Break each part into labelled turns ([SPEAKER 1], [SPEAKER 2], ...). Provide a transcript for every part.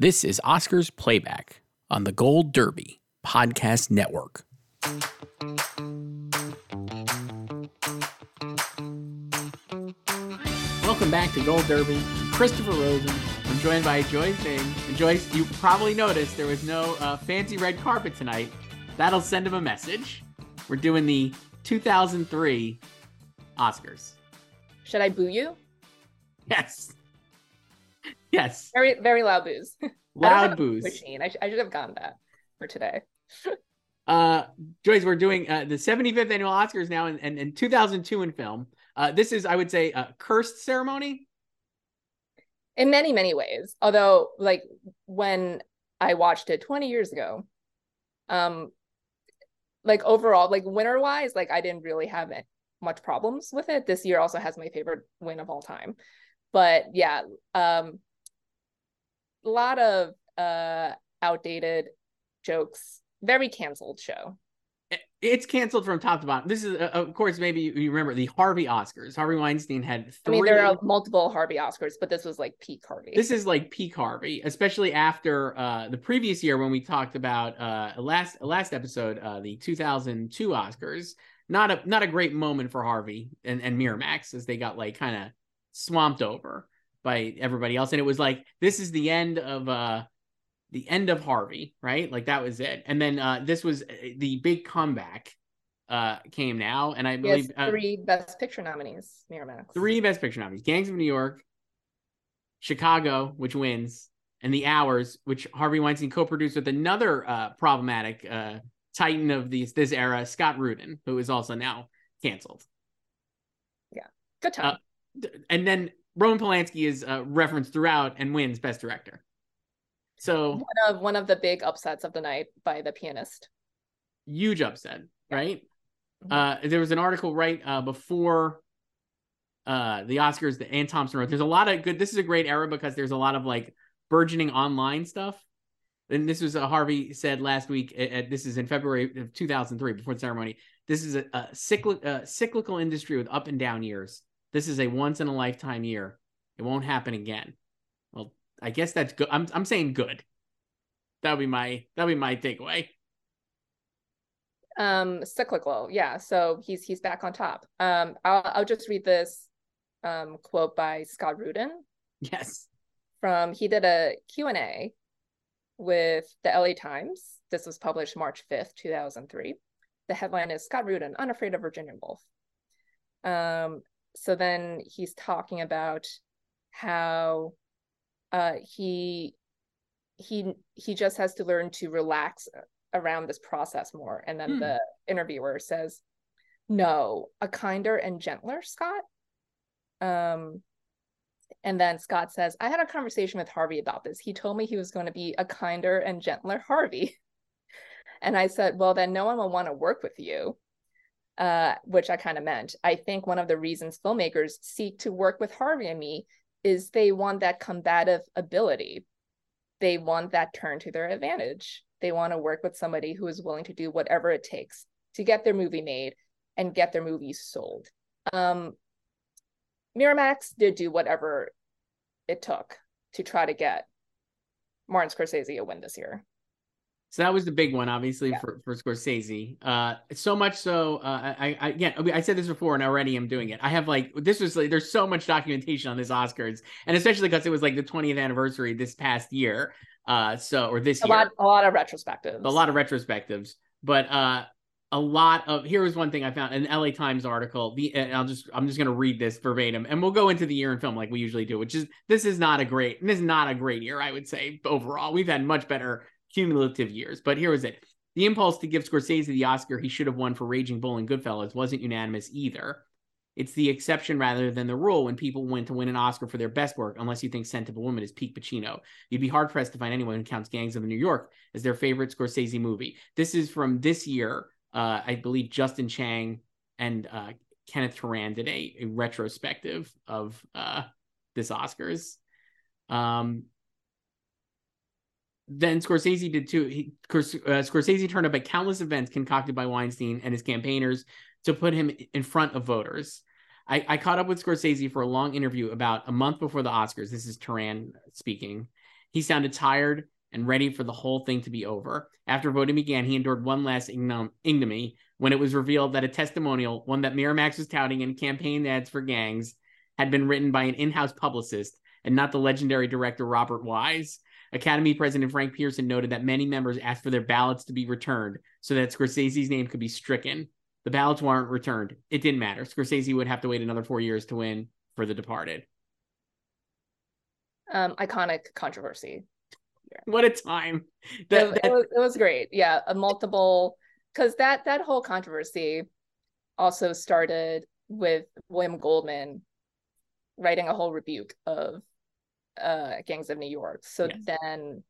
[SPEAKER 1] This is Oscars Playback on the Gold Derby Podcast Network. Welcome back to Gold Derby. I'm Christopher Rosen. I'm joined by Joyce Eng. And Joyce, you probably noticed there was no uh, fancy red carpet tonight. That'll send him a message. We're doing the 2003 Oscars.
[SPEAKER 2] Should I boo you?
[SPEAKER 1] Yes. Yes.
[SPEAKER 2] Very, very loud booze.
[SPEAKER 1] Loud booze.
[SPEAKER 2] Machine. I, sh- I should have gotten that for today.
[SPEAKER 1] Uh, Joyce, we're doing uh, the 75th annual Oscars now, and in, in, in 2002 in film. Uh, this is, I would say, a cursed ceremony.
[SPEAKER 2] In many, many ways. Although, like when I watched it 20 years ago, um, like overall, like winner wise, like I didn't really have much problems with it. This year also has my favorite win of all time. But yeah, um, lot of uh outdated jokes. Very canceled show.
[SPEAKER 1] It's canceled from top to bottom. This is uh, of course maybe you remember the harvey oscars. Harvey weinstein had
[SPEAKER 2] three... i mean there are multiple harvey oscars but this was like peak harvey.
[SPEAKER 1] This is like peak harvey especially after uh the previous year when we talked about uh last last episode uh the 2002 oscars. Not a not a great moment for harvey and and miramax as they got like kind of swamped over by everybody else. And it was like, this is the end of uh the end of Harvey, right? Like that was it. And then uh this was uh, the big comeback uh came now. And I believe
[SPEAKER 2] uh, three best picture nominees, Miramax.
[SPEAKER 1] Three best picture nominees. Gangs of New York, Chicago, which wins, and The Hours, which Harvey Weinstein co-produced with another uh problematic uh titan of these this era, Scott Rudin, who is also now canceled.
[SPEAKER 2] Yeah. Good time.
[SPEAKER 1] Uh, and then Roman Polanski is uh, referenced throughout and wins Best Director. So
[SPEAKER 2] one of one of the big upsets of the night by the pianist.
[SPEAKER 1] Huge upset, right? Mm-hmm. Uh, there was an article right uh, before uh, the Oscars that Anne Thompson wrote. There's a lot of good. This is a great era because there's a lot of like burgeoning online stuff. And this was uh, Harvey said last week. At, this is in February of 2003 before the ceremony. This is a, a cyclic, a cyclical industry with up and down years. This is a once in a lifetime year. It won't happen again. Well, I guess that's good. I'm I'm saying good. That'll be my that'll be my takeaway.
[SPEAKER 2] Um, cyclical, yeah. So he's he's back on top. Um, I'll I'll just read this um quote by Scott Rudin.
[SPEAKER 1] Yes.
[SPEAKER 2] From he did a Q and A with the LA Times. This was published March 5th, 2003. The headline is Scott Rudin, Unafraid of Virginia Woolf. Um, so then he's talking about how uh, he he he just has to learn to relax around this process more. And then hmm. the interviewer says no a kinder and gentler scott. Um and then scott says i had a conversation with harvey about this. He told me he was going to be a kinder and gentler harvey. And i said well then no one will want to work with you uh, which I kind of meant. I think one of the reasons filmmakers seek to work with Harvey and me is they want that combative ability. They want that turn to their advantage. They want to work with somebody who is willing to do whatever it takes to get their movie made and get their movies sold. Um, Miramax did do whatever it took to try to get Martin Scorsese a win this year.
[SPEAKER 1] So that was the big one, obviously, yeah. for, for Scorsese. Uh, so much so, uh, I, I, again, I said this before and already I'm doing it. I have like, this was like, there's so much documentation on this Oscars, and especially because it was like the 20th anniversary this past year. Uh, so, or this
[SPEAKER 2] a
[SPEAKER 1] year.
[SPEAKER 2] lot, a lot of retrospectives.
[SPEAKER 1] A lot of retrospectives. But, uh, a lot of here was one thing I found an LA Times article. The I'll just I'm just gonna read this verbatim, and we'll go into the year in film like we usually do, which is this is not a great this is not a great year I would say overall. We've had much better cumulative years. But here was it. The impulse to give Scorsese the Oscar he should have won for Raging Bull and Goodfellas wasn't unanimous either. It's the exception rather than the rule when people went to win an Oscar for their best work, unless you think Scent of a Woman is peak Pacino. You'd be hard pressed to find anyone who counts Gangs of New York as their favorite Scorsese movie. This is from this year. Uh, I believe Justin Chang and uh, Kenneth Turan did a, a retrospective of uh, this Oscars. Um, then Scorsese did too. He, uh, Scorsese turned up at countless events concocted by Weinstein and his campaigners to put him in front of voters. I, I caught up with Scorsese for a long interview about a month before the Oscars. This is Turan speaking. He sounded tired and ready for the whole thing to be over. After voting began, he endured one last ignominy when it was revealed that a testimonial, one that Miramax was touting in campaign ads for gangs, had been written by an in house publicist and not the legendary director Robert Wise. Academy President Frank Pierson noted that many members asked for their ballots to be returned so that Scorsese's name could be stricken. The ballots weren't returned. It didn't matter. Scorsese would have to wait another four years to win for The Departed.
[SPEAKER 2] Um, iconic controversy.
[SPEAKER 1] What a time!
[SPEAKER 2] That, it, that... It, was, it was great. Yeah, a multiple because that that whole controversy also started with William Goldman writing a whole rebuke of uh, Gangs of New York. So yes. then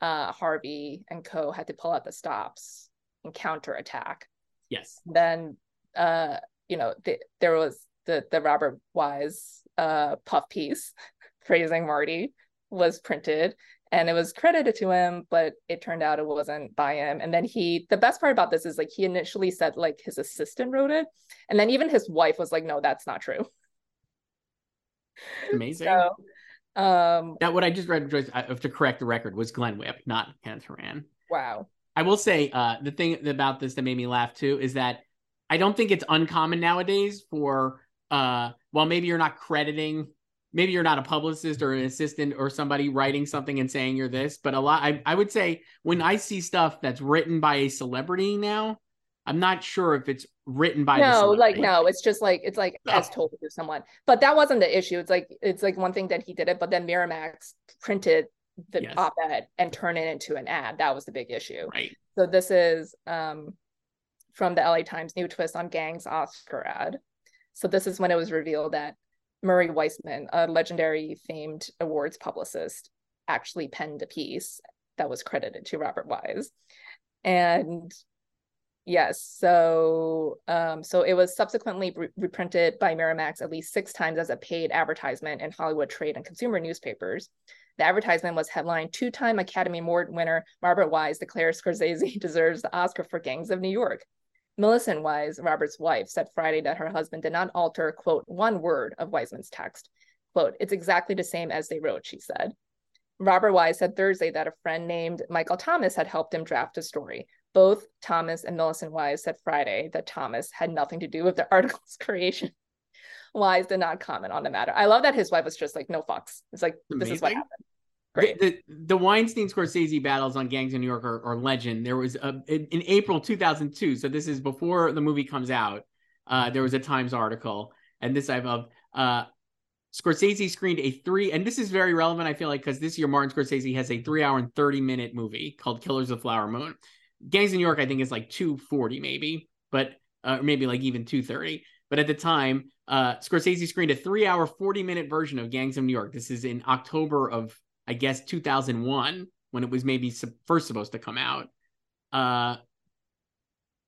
[SPEAKER 2] uh, Harvey and Co had to pull out the stops and counterattack.
[SPEAKER 1] Yes.
[SPEAKER 2] Then uh, you know, the, there was the the Robert Wise uh, puff piece praising Marty was printed and it was credited to him but it turned out it wasn't by him and then he the best part about this is like he initially said like his assistant wrote it and then even his wife was like no that's not true
[SPEAKER 1] amazing so, um, that what I just read Joyce, to correct the record was Glenn Whipp, not Kenneth Turan.
[SPEAKER 2] Wow.
[SPEAKER 1] I will say uh, the thing about this that made me laugh too is that I don't think it's uncommon nowadays for uh, well maybe you're not crediting maybe you're not a publicist or an assistant or somebody writing something and saying you're this but a lot I, I would say when I see stuff that's written by a celebrity now I'm not sure if it's written by
[SPEAKER 2] no like no it's just like it's like oh. as told to someone. But that wasn't the issue. It's like it's like one thing that he did it but then miramax printed the yes. op-ed and turned it into an ad. That was the big issue.
[SPEAKER 1] Right.
[SPEAKER 2] So this is um from the la times new twist on gangs oscar ad. So this is when it was revealed that murray weissman a legendary famed awards publicist actually penned a piece that was credited to robert wise. And Yes. So, um, so it was subsequently re- reprinted by Miramax at least six times as a paid advertisement in Hollywood trade and consumer newspapers. The advertisement was headlined two-time Academy Award winner Robert Wise declares Scorsese deserves the Oscar for Gangs of New York. Millicent Wise, Robert's wife, said Friday that her husband did not alter, quote, one word of Weissman's text. Quote, it's exactly the same as they wrote, she said. Robert Wise said Thursday that a friend named Michael Thomas had helped him draft a story. Both Thomas and Millicent Wise said Friday that Thomas had nothing to do with the article's creation. Wise did not comment on the matter. I love that his wife was just like, no fucks. It's like, Amazing. this is what happened.
[SPEAKER 1] Great. The, the, the Weinstein Scorsese battles on Gangs of New York are, are legend. There was a, in, in, April 2002, so this is before the movie comes out. Uh, there was a Times article, and this I've of uh, Scorsese screened a three, and this is very relevant. I feel like because this year Martin Scorsese has a three hour and 30 minute movie called Killers of Flower Moon. Gangs in New York, I think, is like 240 maybe, but uh, maybe like even 230. But at the time, uh, Scorsese screened a three hour, 40 minute version of Gangs of New York. This is in October of, I guess, 2001, when it was maybe first supposed to come out. Uh,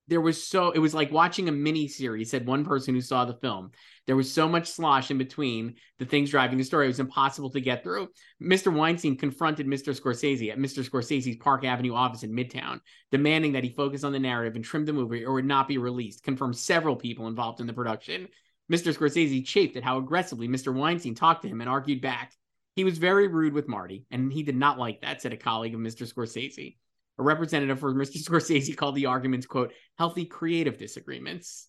[SPEAKER 1] there was so it was like watching a mini series said one person who saw the film. There was so much slosh in between the things driving the story. It was impossible to get through. Mr weinstein confronted mr scorsese at mr scorsese's park avenue office in midtown demanding that he focus on the narrative and trim the movie or would not be released confirmed several people involved in the production. Mr scorsese chafed at how aggressively mr weinstein talked to him and argued back. He was very rude with marty and he did not like that said a colleague of mr scorsese A representative for Mr. Scorsese called the arguments, quote, healthy creative disagreements.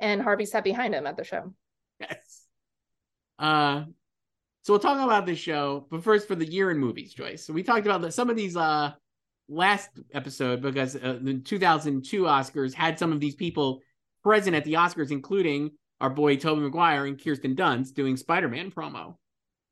[SPEAKER 2] And Harvey sat behind him at the show.
[SPEAKER 1] Yes. Uh, so we'll talk about this show, but first for the year in movies, Joyce. So we talked about some of these uh last episode because uh, the 2002 Oscars had some of these people present at the Oscars, including our boy Tobey Maguire and Kirsten Dunst doing Spider-Man promo.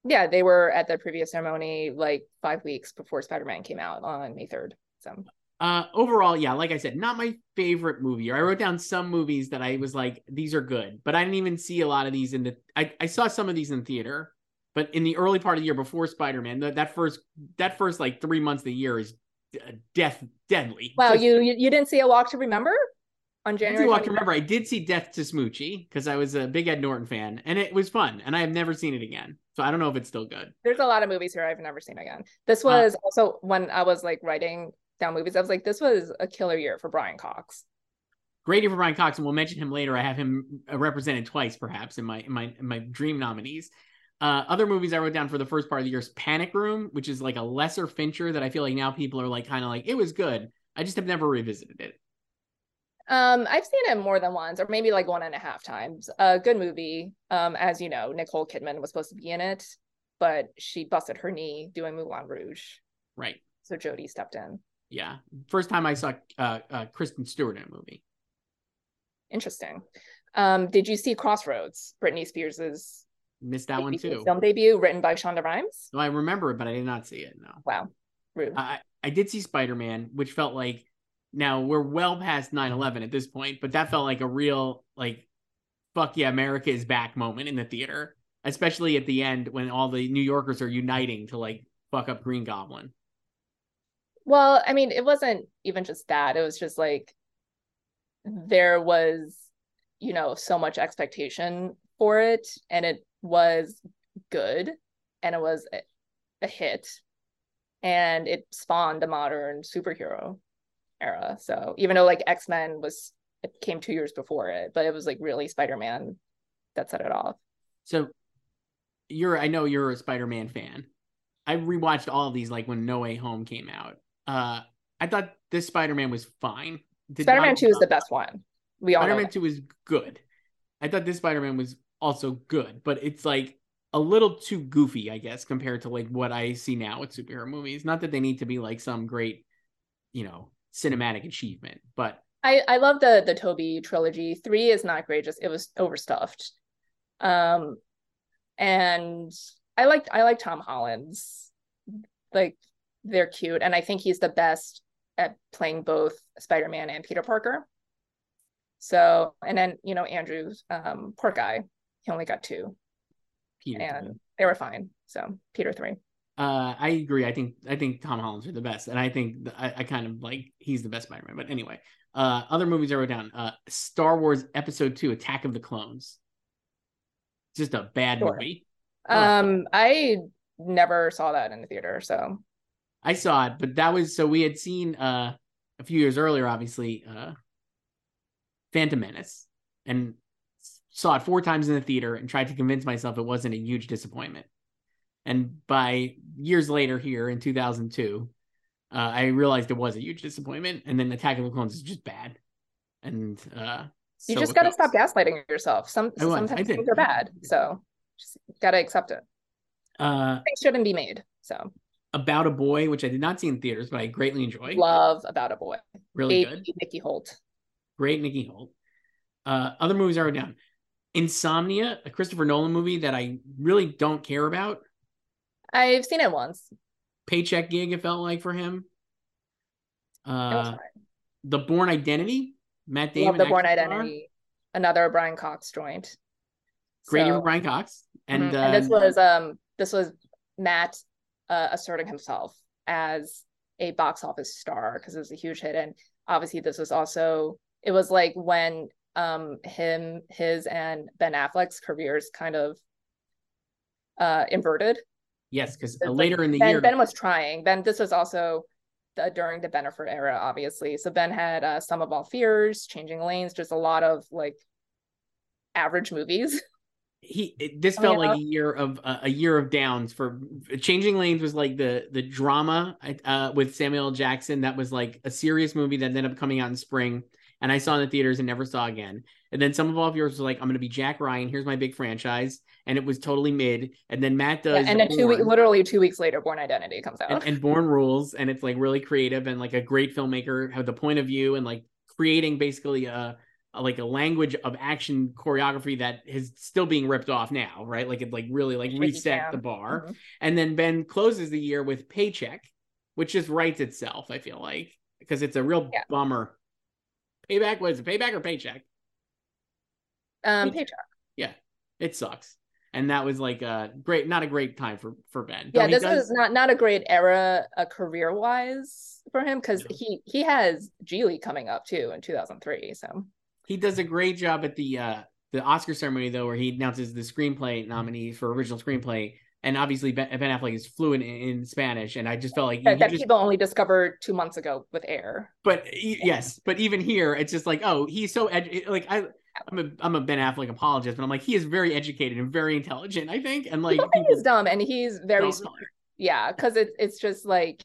[SPEAKER 2] Yeah, they were at the previous ceremony like five weeks before Spider-Man came out on May 3rd. So
[SPEAKER 1] uh overall, yeah, like I said, not my favorite movie. Or I wrote down some movies that I was like, these are good, but I didn't even see a lot of these in the I, I saw some of these in theater, but in the early part of the year before Spider-Man, that, that first that first like three months of the year is death deadly.
[SPEAKER 2] Wow, you, you you didn't see a Walk to Remember? On January.
[SPEAKER 1] Walk, remember, I did see Death to Smoochy because I was a big Ed Norton fan, and it was fun, and I have never seen it again. So I don't know if it's still good.
[SPEAKER 2] There's a lot of movies here I've never seen again. This uh, was uh, also when I was like writing down movies. I was like, this was a killer year for Brian Cox.
[SPEAKER 1] Great year for Brian Cox, and we'll mention him later. I have him represented twice, perhaps in my in my in my dream nominees. Uh, other movies I wrote down for the first part of the year is Panic Room, which is like a lesser Fincher that I feel like now people are like kind of like it was good. I just have never revisited it.
[SPEAKER 2] Um, I've seen it more than once, or maybe like one and a half times. A good movie. Um, as you know, Nicole Kidman was supposed to be in it, but she busted her knee doing Moulin Rouge.
[SPEAKER 1] Right.
[SPEAKER 2] So Jodie stepped in.
[SPEAKER 1] Yeah, first time I saw uh, uh Kristen Stewart in a movie.
[SPEAKER 2] Interesting. Um, did you see Crossroads? Britney Spears's
[SPEAKER 1] missed that one too.
[SPEAKER 2] Film debut written by Shonda Rhimes.
[SPEAKER 1] No, I remember it, but I did not see it. No.
[SPEAKER 2] Wow. Rude.
[SPEAKER 1] I I did see Spider Man, which felt like now we're well past 9-11 at this point, but that felt like a real like fuck yeah, America is back moment in the theater. Especially at the end when all the New Yorkers are uniting to like fuck up Green Goblin.
[SPEAKER 2] Well, I mean, it wasn't even just that. It was just like there was, you know, so much expectation for it and it was good and it was a, a hit and it spawned a modern superhero era. So even though like X Men was it came two years before it, but it was like really Spider Man that set it off.
[SPEAKER 1] So you're I know you're a Spider Man fan. I rewatched all of these like when No Way Home came out. Uh I thought this Spider Man was fine.
[SPEAKER 2] Spider Man Two is the best one. We all
[SPEAKER 1] Spider Man Two is good. I thought this Spider Man was also good, but it's like a little too goofy, I guess, compared to like what I see now with superhero movies. Not that they need to be like some great, you know, cinematic achievement. But
[SPEAKER 2] I I love the the Toby trilogy. Three is not great; just it was overstuffed. Um, and I liked I like Tom Holland's like they're cute, and I think he's the best at playing both Spider Man and Peter Parker. So, and then you know Andrew's um poor guy, he only got two, Peter and three. they were fine. So Peter three.
[SPEAKER 1] Uh, I agree. I think I think Tom Holland's are the best, and I think I, I kind of like he's the best Spider-Man. But anyway, uh, other movies I wrote down: uh, Star Wars Episode Two: Attack of the Clones. Just a bad sure. movie.
[SPEAKER 2] Um. I never saw that in the theater, so
[SPEAKER 1] I saw it, but that was so we had seen uh a few years earlier, obviously, uh, Phantom Menace, and saw it four times in the theater and tried to convince myself it wasn't a huge disappointment. And by years later, here in 2002, uh, I realized it was a huge disappointment. And then Attack of the Clones is just bad. And uh,
[SPEAKER 2] you so just got to stop gaslighting yourself. Some sometimes things are bad, so just got to accept it. Uh, things shouldn't be made. So
[SPEAKER 1] about a boy, which I did not see in theaters, but I greatly enjoyed.
[SPEAKER 2] Love about a boy.
[SPEAKER 1] Really good.
[SPEAKER 2] Nicky Hoult.
[SPEAKER 1] Great Nicky Hoult. Uh, other movies I wrote down. Insomnia, a Christopher Nolan movie that I really don't care about.
[SPEAKER 2] I've seen it once.
[SPEAKER 1] Paycheck gig, it felt like for him. Uh, the Bourne Identity, Matt Damon.
[SPEAKER 2] Love the Bourne Identity, another Brian Cox joint.
[SPEAKER 1] Great so, Brian Cox, and,
[SPEAKER 2] mm-hmm. uh, and this was um this was Matt uh, asserting himself as a box office star because it was a huge hit, and obviously this was also it was like when um him his and Ben Affleck's careers kind of uh inverted
[SPEAKER 1] Yes, because later in the
[SPEAKER 2] ben,
[SPEAKER 1] year,
[SPEAKER 2] Ben was trying. Ben, this was also the, during the Bennifer era, obviously. So Ben had uh, Sum of All Fears, Changing Lanes, just a lot of like average movies.
[SPEAKER 1] he it, this felt like a year of uh, a year of downs for changing lanes was like the the drama uh with samuel jackson that was like a serious movie that ended up coming out in spring and i saw in the theaters and never saw again and then some of all of yours was like i'm gonna be jack ryan here's my big franchise and it was totally mid and then matt
[SPEAKER 2] Yeah,
[SPEAKER 1] does
[SPEAKER 2] and then two weeks,
[SPEAKER 1] Bourne,
[SPEAKER 2] literally two weeks later, Bourne Identity comes out.
[SPEAKER 1] and, and Bourne rules and it's like really creative and like a great filmmaker have the point of view and like creating basically a a- like a language of action choreography that is still being ripped off now, right? Like it like really like reset the bar.
[SPEAKER 2] Mhm.
[SPEAKER 1] And then Ben closes the year with Paycheck, which just writes itself, I feel like, because it's a real
[SPEAKER 2] Yeah.
[SPEAKER 1] bummer. Payback was it payback or paycheck?
[SPEAKER 2] Um,
[SPEAKER 1] Paycheck. Yeah, it sucks. And that was like a great, not a great time for for Ben.
[SPEAKER 2] Yeah, this
[SPEAKER 1] does-
[SPEAKER 2] is not not a great era, uh, career wise for him because
[SPEAKER 1] No.
[SPEAKER 2] he he has Gigli coming up too in 2003. So
[SPEAKER 1] he does a great job at the uh the Oscar ceremony though, where he announces the screenplay nominee for original screenplay, and obviously Ben, ben Affleck is fluent in, in Spanish, and I just felt like
[SPEAKER 2] that, that
[SPEAKER 1] just,
[SPEAKER 2] people only discovered two months ago with Air.
[SPEAKER 1] but he- yes, but even here, it's just like oh, he's so edu- like I. I'm a I'm a Ben Affleck apologist, but I'm like he is very educated and very intelligent. I think, and like
[SPEAKER 2] People he's dumb, and he's very smart. Yeah, because it's it's just like,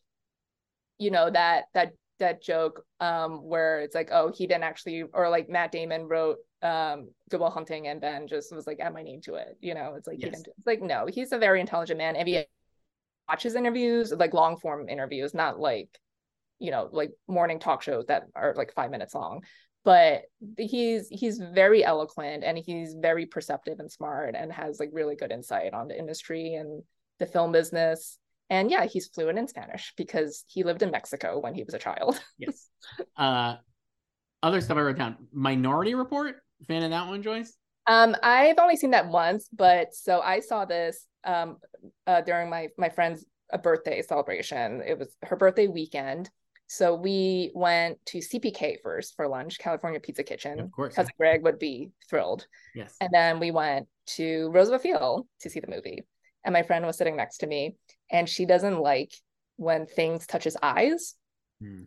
[SPEAKER 2] you know that that that joke um where it's like oh he didn't actually or like Matt Damon wrote um Good Will Hunting and Ben just was like add my name to it. You know, it's like
[SPEAKER 1] Yes.
[SPEAKER 2] It's like no, he's a very intelligent man. If he watches interviews, like long form interviews, not like you know like morning talk shows that are like five minutes long but he's he's very eloquent and he's very perceptive and smart and has like really good insight on the industry and the film business and yeah he's fluent in spanish because he lived in mexico when he was a child
[SPEAKER 1] Yes. Uh, other stuff I wrote down. Minority Report. Fan of that one, Joyce?
[SPEAKER 2] um i've only seen that once but so i saw this um uh, during my my friend's a birthday celebration it was her birthday weekend so we went to cpk first for lunch california pizza kitchen
[SPEAKER 1] Of course.
[SPEAKER 2] cousin greg would be thrilled
[SPEAKER 1] Yes.
[SPEAKER 2] And then we went to Roosevelt Field to see the movie. And my friend was sitting next to me, and she doesn't like when things touch his eyes.
[SPEAKER 1] Hmm.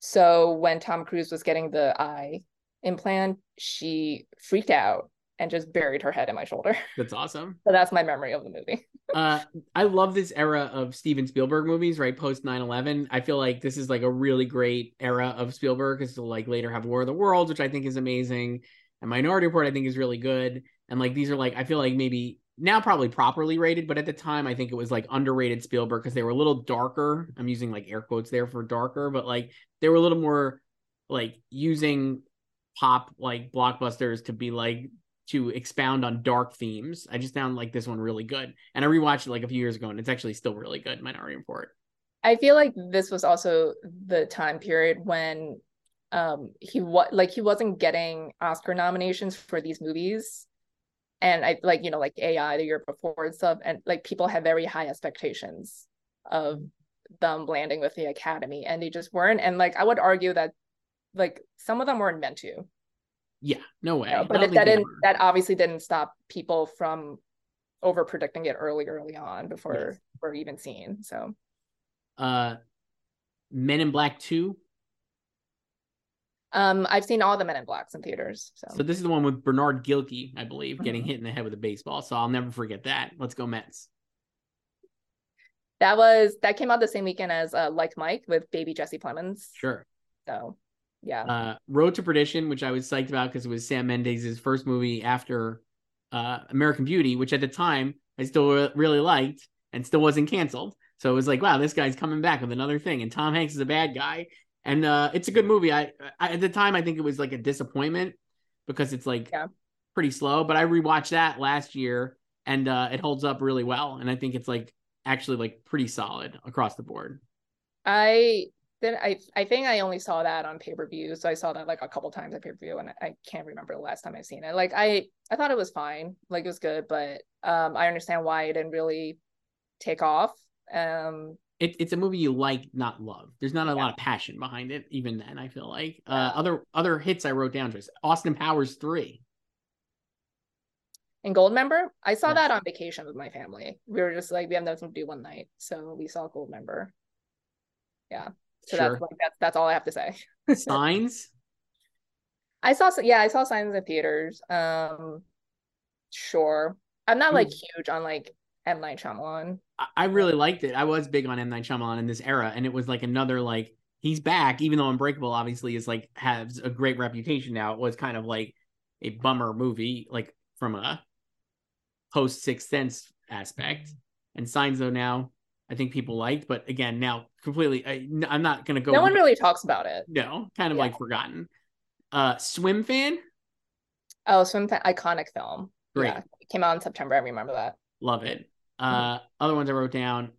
[SPEAKER 2] So when Tom Cruise was getting the eye implant, she freaked out and just buried her head in my shoulder.
[SPEAKER 1] That's awesome.
[SPEAKER 2] So that's my memory of the movie.
[SPEAKER 1] uh i love this era of steven spielberg movies right post 9-11 i feel like this is like a really great era of spielberg because he'll like later have war of the worlds which i think is amazing and minority report i think is really good and like these are like i feel like maybe now probably properly rated but at the time i think it was like underrated spielberg because they were a little darker i'm using like air quotes there for darker but like they were a little more like using pop like blockbusters to be like to expound on dark themes. I just found like this one really good. And I rewatched it like a few years ago and it's actually still really good, Minority Report.
[SPEAKER 2] I feel like this was also the time period when um he was like he wasn't getting Oscar nominations for these movies. And I like, you know, like AI the year before and stuff, and like people had very high expectations of them landing with the Academy, and they just weren't. And like I would argue that like some of them weren't meant to.
[SPEAKER 1] Yeah, no way.
[SPEAKER 2] but
[SPEAKER 1] don't
[SPEAKER 2] that,
[SPEAKER 1] think
[SPEAKER 2] that
[SPEAKER 1] they
[SPEAKER 2] didn't
[SPEAKER 1] were.
[SPEAKER 2] that obviously didn't stop people from over predicting it early, early on before
[SPEAKER 1] Yes.
[SPEAKER 2] we're even seen. So
[SPEAKER 1] uh Men in Black 2.
[SPEAKER 2] um I've seen all the Men in Blacks in theaters. So,
[SPEAKER 1] So this is the one with Bernard Gilkey, I believe, getting
[SPEAKER 2] Mhm.
[SPEAKER 1] hit in the head with a baseball. So I'll never forget that. Let's go Mets.
[SPEAKER 2] that was that came out the same weekend as uh, Like Mike with baby Jesse Plemons.
[SPEAKER 1] Sure.
[SPEAKER 2] So yeah.
[SPEAKER 1] Uh Road to Perdition, which I was psyched about because it was Sam Mendes' first movie after uh American Beauty, which at the time I still re- really liked and still wasn't canceled. So it was like, wow, this guy's coming back with another thing. And Tom Hanks is a bad guy. And uh it's a good movie. I, I at the time I think it was like a disappointment because it's like
[SPEAKER 2] Yeah.
[SPEAKER 1] pretty slow. But I rewatched that last year and uh it holds up really well. And I think it's like actually like pretty solid across the board.
[SPEAKER 2] I then I I think I only saw that on pay-per-view. So I saw that like a couple times at pay-per-view and I can't remember the last time I've seen it. Like I I thought it was fine. Like it was good, but um I understand why it didn't really take off. Um
[SPEAKER 1] it, it's a movie you like, not love. There's not a
[SPEAKER 2] Yeah.
[SPEAKER 1] lot of passion behind it, even then. I feel like uh,
[SPEAKER 2] Yeah.
[SPEAKER 1] other other hits I wrote down just Austin Powers three.
[SPEAKER 2] and Goldmember, I saw
[SPEAKER 1] Yes.
[SPEAKER 2] that on vacation with my family. We were just like we have nothing to do one night. So we saw Goldmember. Yeah. So
[SPEAKER 1] sure.
[SPEAKER 2] that's like that's that's all I have to say.
[SPEAKER 1] Signs.
[SPEAKER 2] I saw yeah, I saw signs in theaters. Um sure. I'm not like
[SPEAKER 1] was-
[SPEAKER 2] huge on like M Night Shyamalan.
[SPEAKER 1] I, I really liked it. I was big on M Night Shyamalan in this era, and it was like another like he's back, even though Unbreakable obviously is like has a great reputation now. It was kind of like a bummer movie, like from a post Sixth Sense aspect. And Signs though now I think people liked, but again now completely. I, I'm not gonna go.
[SPEAKER 2] No one really talks about it.
[SPEAKER 1] no, kind of
[SPEAKER 2] Yeah.
[SPEAKER 1] like forgotten. Uh, swim fan,
[SPEAKER 2] Oh, swim fan, iconic film.
[SPEAKER 1] Great.
[SPEAKER 2] Yeah, it came out in September. I remember that.
[SPEAKER 1] love it. Uh, other ones I wrote down.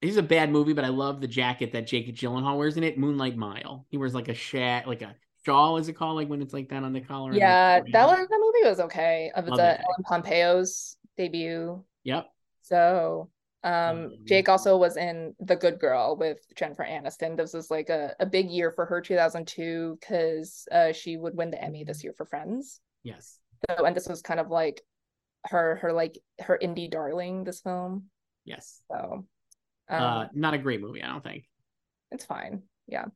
[SPEAKER 1] This is a bad movie, but I love the jacket that Jake Gyllenhaal wears in it. Moonlight Mile. He wears like a shat, like a shawl, is it called? Like when it's like that on the collar.
[SPEAKER 2] Yeah,
[SPEAKER 1] around.
[SPEAKER 2] that one that movie was okay. It was uh. Ellen Pompeo's debut.
[SPEAKER 1] Yep.
[SPEAKER 2] So, um,
[SPEAKER 1] Um,
[SPEAKER 2] Jake also was in The Good Girl with Jennifer Aniston. This was like a, a big year for her, 2002, because uh, she would win the Emmy this year for Friends.
[SPEAKER 1] Yes.
[SPEAKER 2] So, and this was kind of like her, her like her indie darling. This film.
[SPEAKER 1] Yes.
[SPEAKER 2] So, um,
[SPEAKER 1] uh, not a great movie, I don't think.
[SPEAKER 2] it's fine. Yeah.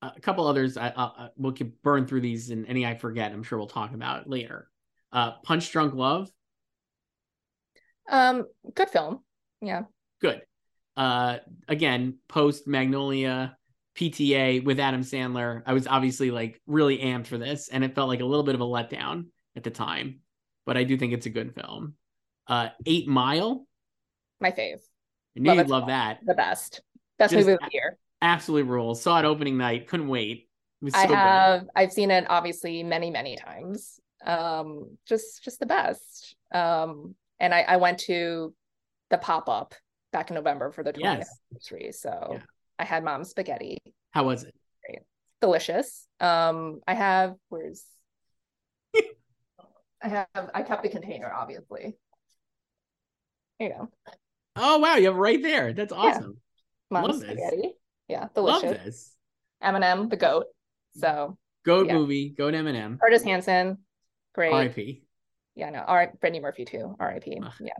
[SPEAKER 1] Uh, a couple others. I, I, I we'll keep burn through these, and any I forget, I'm sure we'll talk about later. Uh, Punch Drunk Love.
[SPEAKER 2] Um, good film. Yeah.
[SPEAKER 1] good. Uh, again, post Magnolia PTA with Adam Sandler, I was obviously like really amped for this, and it felt like a little bit of a letdown at the time, but I do think it's a good film. Uh, Eight Mile,
[SPEAKER 2] My fave.
[SPEAKER 1] I knew
[SPEAKER 2] Love
[SPEAKER 1] you'd love that.
[SPEAKER 2] The best. Best
[SPEAKER 1] Just-
[SPEAKER 2] movie of the year.
[SPEAKER 1] Absolutely rules. Saw it opening night, couldn't wait. So
[SPEAKER 2] I
[SPEAKER 1] good.
[SPEAKER 2] have I've seen it obviously many, many times. Um, just just the best. Um, and I, I went to the pop-up back in November for the 20th
[SPEAKER 1] Yes.
[SPEAKER 2] anniversary. So
[SPEAKER 1] Yeah.
[SPEAKER 2] I had mom's spaghetti.
[SPEAKER 1] How was it?
[SPEAKER 2] Delicious. Um, I have where's I have I kept the container, obviously. There you go.
[SPEAKER 1] Oh wow, you have it right there. That's awesome.
[SPEAKER 2] Mom's
[SPEAKER 1] Love this.
[SPEAKER 2] spaghetti. Yeah,
[SPEAKER 1] Love
[SPEAKER 2] delicious.
[SPEAKER 1] this.
[SPEAKER 2] Eminem, the goat. So
[SPEAKER 1] Goat
[SPEAKER 2] Yeah.
[SPEAKER 1] movie. Goat Eminem.
[SPEAKER 2] Curtis Hanson, great.
[SPEAKER 1] R.I.P.
[SPEAKER 2] Yeah, no, all right, Brittany Murphy too. R.I.P.
[SPEAKER 1] Ugh.
[SPEAKER 2] Yeah.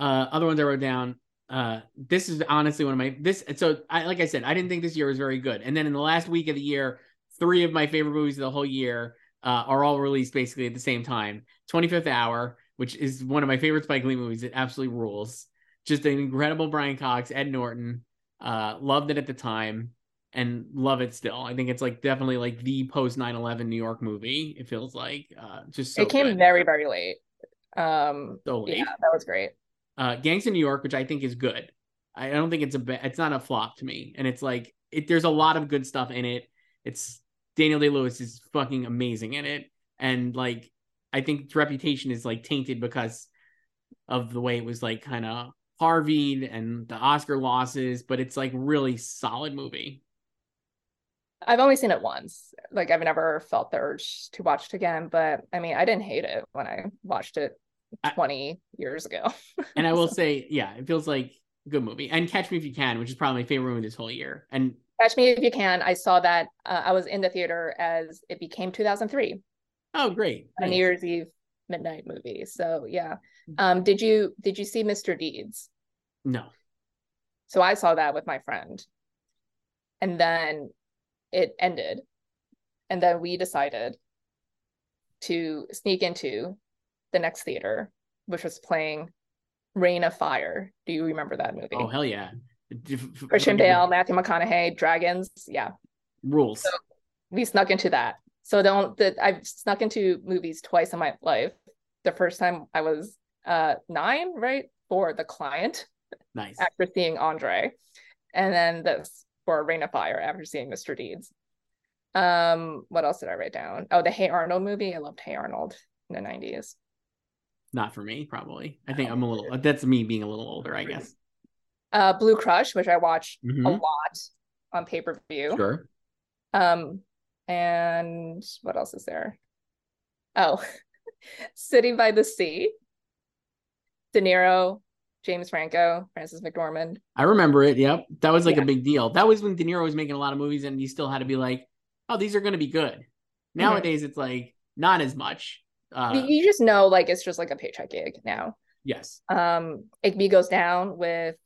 [SPEAKER 1] Uh, other ones I wrote down. Uh, this is honestly one of my this. So I like I said, I didn't think this year was very good. And then in the last week of the year, three of my favorite movies of the whole year uh, are all released basically at the same time. Twenty Fifth Hour, which is one of my favorite Spike Lee movies. It absolutely rules. Just an incredible Brian Cox, Ed Norton. Uh, loved it at the time and love it still. I think it's like definitely like the post 9-11 New York movie. It feels like uh, just so
[SPEAKER 2] it came
[SPEAKER 1] good.
[SPEAKER 2] very, very late. Um,
[SPEAKER 1] so late
[SPEAKER 2] yeah, that was great.
[SPEAKER 1] Uh gangs in new york which i think is good. I don't think it's a it's not a flop to me. And it's like it there's a lot of good stuff in it. It's daniel day-lewis is fucking amazing in it. And like i think its reputation is like tainted because of the way it was like kind of harveyed and the oscar losses but it's like really solid movie.
[SPEAKER 2] I've only seen it once. Like I've never felt the urge to watch it again, but I mean, I didn't hate it when I watched it
[SPEAKER 1] I-
[SPEAKER 2] 20 years ago.
[SPEAKER 1] and i will
[SPEAKER 2] So-
[SPEAKER 1] say yeah it feels like a good movie and catch me if you can which is probably my favorite movie this whole year and
[SPEAKER 2] Catch Me If You Can. I saw that. Uh, I was in the theater as it became 2003,
[SPEAKER 1] oh great
[SPEAKER 2] a New Year's Eve midnight movie. So yeah. Um, did you did you see Mr. Deeds?
[SPEAKER 1] no
[SPEAKER 2] So I saw that with my friend. And then it ended. And then we decided to sneak into the next theater, which was playing Reign of Fire. Do you remember that movie?
[SPEAKER 1] oh hell yeah
[SPEAKER 2] Christian Bale, Matthew McConaughey, dragons. Yeah.
[SPEAKER 1] rules
[SPEAKER 2] We snuck into that. So don't that I've snuck into movies twice in my life. The first time I was uh nine, right? For the client.
[SPEAKER 1] nice
[SPEAKER 2] after seeing Andre, and then this for Reign of Fire after seeing Mr. Deeds. Um, what else did I write down? Oh, the Hey Arnold movie. I loved Hey Arnold in the nineties.
[SPEAKER 1] Not for me, probably. I think I'm a little. That's me being a little older, I guess.
[SPEAKER 2] Uh, Blue Crush, which I watched a
[SPEAKER 1] Mhm.
[SPEAKER 2] lot on pay per view.
[SPEAKER 1] Sure.
[SPEAKER 2] Um, and what else is there? Oh, City by the Sea. De Niro, James Franco, Frances McDormand.
[SPEAKER 1] I remember it. Yep. That was like
[SPEAKER 2] Yeah.
[SPEAKER 1] a big deal. That was when De Niro was making a lot of movies and you still had to be like, oh, these are going to be good. Nowadays, it's like not as much. Uh,
[SPEAKER 2] You- just know like it's just like a paycheck gig now.
[SPEAKER 1] yes.
[SPEAKER 2] Um, Igby goes down with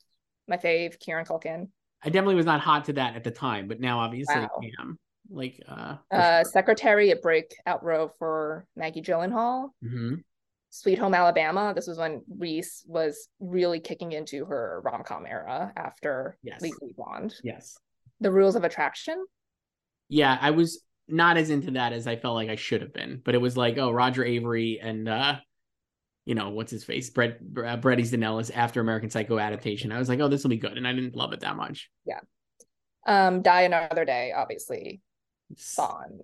[SPEAKER 2] my fave, Kieran Culkin.
[SPEAKER 1] I definitely was not hot to that at the time, but now obviously
[SPEAKER 2] Wow.
[SPEAKER 1] I am. Like, uh,
[SPEAKER 2] Uh,
[SPEAKER 1] sure.
[SPEAKER 2] Secretary, a breakout role for Maggie Gyllenhaal.
[SPEAKER 1] Mhm.
[SPEAKER 2] Sweet Home Alabama. This was when Reese was really kicking into her rom com era after
[SPEAKER 1] Yes.
[SPEAKER 2] Legally Blonde.
[SPEAKER 1] Yes.
[SPEAKER 2] The Rules of Attraction.
[SPEAKER 1] Yeah, I was not as into that as I felt like I should have been, but it was like, oh, Roger Avary and uh you know, what's his face? Bret uh, Bret Easton Ellis after American Psycho adaptation. I was like, oh, this will be good. And I didn't love it that much. Yeah.
[SPEAKER 2] Um, Die Another Day, obviously. Bond.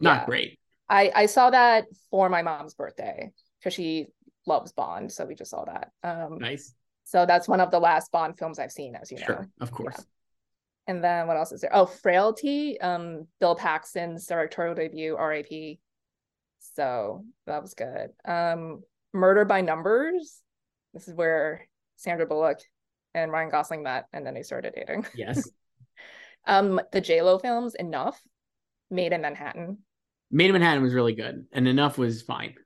[SPEAKER 1] not
[SPEAKER 2] Yeah.
[SPEAKER 1] great.
[SPEAKER 2] I I saw that for my mom's birthday because she loves Bond, so we just saw that. Um,
[SPEAKER 1] Nice.
[SPEAKER 2] so that's one of the last Bond films I've seen, as you know.
[SPEAKER 1] Sure. Of course.
[SPEAKER 2] And then what else is there? Oh, Frailty, um, Bill Paxton's directorial debut, R.I.P. So that was good. Um, Murder by Numbers. This is where Sandra Bullock and Ryan Gosling met, and then they started dating.
[SPEAKER 1] Yes.
[SPEAKER 2] Um, the J Lo films, Enough, Made in Manhattan.
[SPEAKER 1] Made in Manhattan was really good, and enough was fine.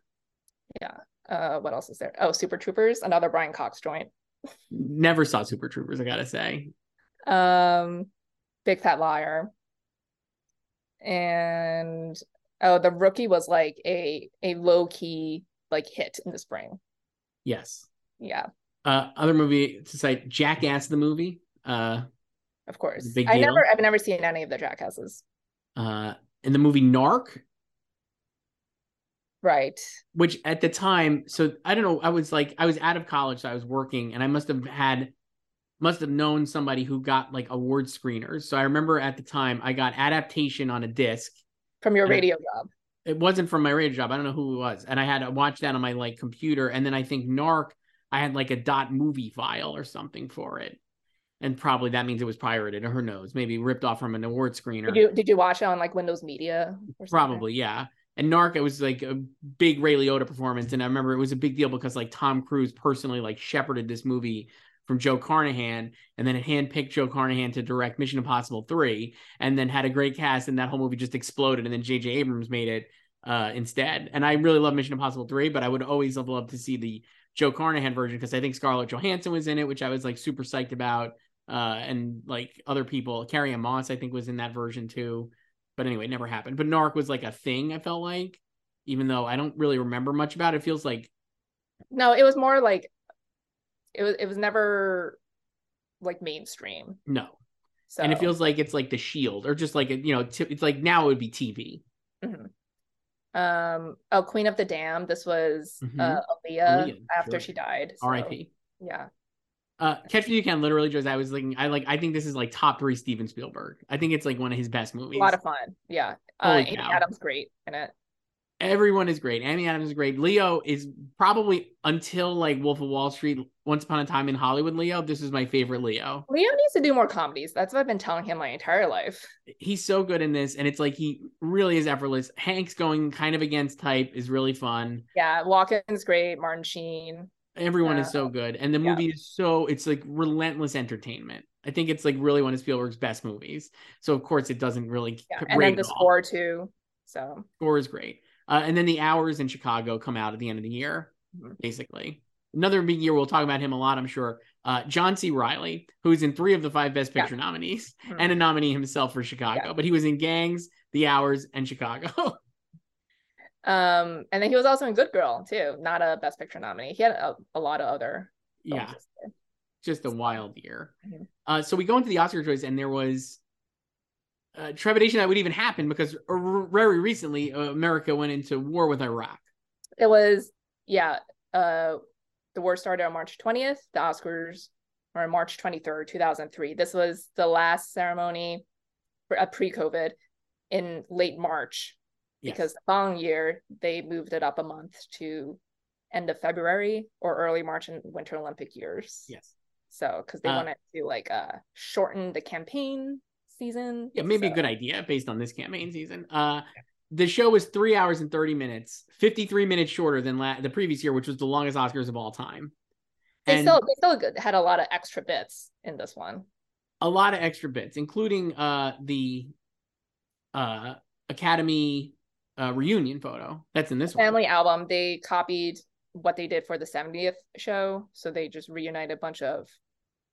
[SPEAKER 1] Yeah.
[SPEAKER 2] Uh, what else is there? Oh, Super Troopers, another Brian Cox joint.
[SPEAKER 1] Never saw Super Troopers, I gotta say.
[SPEAKER 2] Um, Big Fat Liar. And oh, the rookie was like a a low key like hit in the spring.
[SPEAKER 1] Yes.
[SPEAKER 2] Yeah,
[SPEAKER 1] Uh, other movie to cite Jackass the movie. Uh,
[SPEAKER 2] of course.
[SPEAKER 1] big
[SPEAKER 2] I
[SPEAKER 1] deal.
[SPEAKER 2] never I've never seen any of the Jackasses.
[SPEAKER 1] uh, in the movie Narc,
[SPEAKER 2] Right.
[SPEAKER 1] which at the time, so I don't know, I was like, I was out of college, so I was working, and I must have had, must have known somebody who got like award screeners. So I remember at the time I got adaptation on a disc.
[SPEAKER 2] From your radio job.
[SPEAKER 1] It wasn't from my radio job. I don't know who it was, and I had to watch that on my like computer, and then I think Narc, I had like a dot movie file or something for it. And probably that means it was pirated, or who knows? Maybe ripped off from an award screener.
[SPEAKER 2] Did you did you watch it on like Windows Media or?
[SPEAKER 1] Probably, yeah. And Narc, it was like a big Ray Liotta performance, and I remember it was a big deal because like Tom Cruise personally like shepherded this movie from Joe Carnahan, and then it handpicked Joe Carnahan to direct Mission Impossible three, and then had a great cast, and that whole movie just exploded, and then J.J. Abrams made it uh, instead. And I really love Mission Impossible three, but I would always have loved to see the Joe Carnahan version because I think Scarlett Johansson was in it, which I was like super psyched about, uh, and like other people, Carrie Moss I think was in that version too. But anyway, it never happened. But Narc was like a thing. I felt like, even though I don't really remember much about it, it feels like
[SPEAKER 2] No, it was more like it was it was never like mainstream.
[SPEAKER 1] no,
[SPEAKER 2] So
[SPEAKER 1] and it feels like it's like the Shield or just like you know, t- it's like now it would be TV.
[SPEAKER 2] um oh Queen of the Damned. This was
[SPEAKER 1] Mhm.
[SPEAKER 2] uh Aaliyah,
[SPEAKER 1] Aaliyah,
[SPEAKER 2] after
[SPEAKER 1] sure.
[SPEAKER 2] she died. so,
[SPEAKER 1] R.I.P.
[SPEAKER 2] Yeah.
[SPEAKER 1] Uh, Catch Me You Can, literally, just I was thinking, I like, I think this is like top three Steven Spielberg. I think it's like one of his best movies.
[SPEAKER 2] A lot of fun. Yeah. Uh Amy. Adams great in it.
[SPEAKER 1] Everyone is great. Amy Adams is great. Leo is probably until like Wolf of Wall Street, Once Upon a Time in Hollywood. Leo, this is my favorite Leo.
[SPEAKER 2] Leo needs to do more comedies. That's what I've been telling him my entire life.
[SPEAKER 1] He's so good in this, and it's like he really is effortless. Hank's going kind of against type is really fun.
[SPEAKER 2] Yeah, Walken's great, Martin Sheen.
[SPEAKER 1] Everyone is so good, and the
[SPEAKER 2] yeah.
[SPEAKER 1] movie is so it's like relentless entertainment. I think it's like really one of Spielberg's best movies. So of course it doesn't really
[SPEAKER 2] Yeah. And then the score too. So
[SPEAKER 1] score is great. Uh, and then the hours in Chicago come out at the end of the year, basically. Another big year. We'll talk about him a lot, I'm sure. Uh, John C. Reilly, who's in three of the five Best
[SPEAKER 2] Yeah.
[SPEAKER 1] Picture nominees
[SPEAKER 2] Mhm.
[SPEAKER 1] and a nominee himself for Chicago,
[SPEAKER 2] Yeah.
[SPEAKER 1] but he was in Gangs, The Hours, and Chicago.
[SPEAKER 2] um and then he was also in Good Girl too, not a Best Picture nominee. He had a, a lot of other
[SPEAKER 1] yeah, just a wild year.
[SPEAKER 2] Mhm.
[SPEAKER 1] Uh, so we go into the Oscar choice, and there was uh, trepidation that would even happen because r- very recently uh, America went into war with Iraq.
[SPEAKER 2] It was yeah, uh the war started on March 20th. The Oscars were on March 23rd, 2003. This was the last ceremony for, uh, pre-COVID in late March
[SPEAKER 1] Yes.
[SPEAKER 2] because the following year they moved it up a month to end of February or early March in Winter Olympic years.
[SPEAKER 1] yes.
[SPEAKER 2] So because they
[SPEAKER 1] Uh,
[SPEAKER 2] wanted to like uh shorten the campaign season.
[SPEAKER 1] Yeah, maybe a good idea based on this campaign season. Uh, the show was three hours and 30 minutes, 53 minutes shorter than la- the previous year, which was the longest Oscars of all time.
[SPEAKER 2] They
[SPEAKER 1] And
[SPEAKER 2] still they still had a lot of extra bits in this one.
[SPEAKER 1] a lot of extra bits, including uh, the uh, Academy uh, reunion photo that's in this one.
[SPEAKER 2] Family album. They copied what they did for the 70th show, so they just reunited a bunch of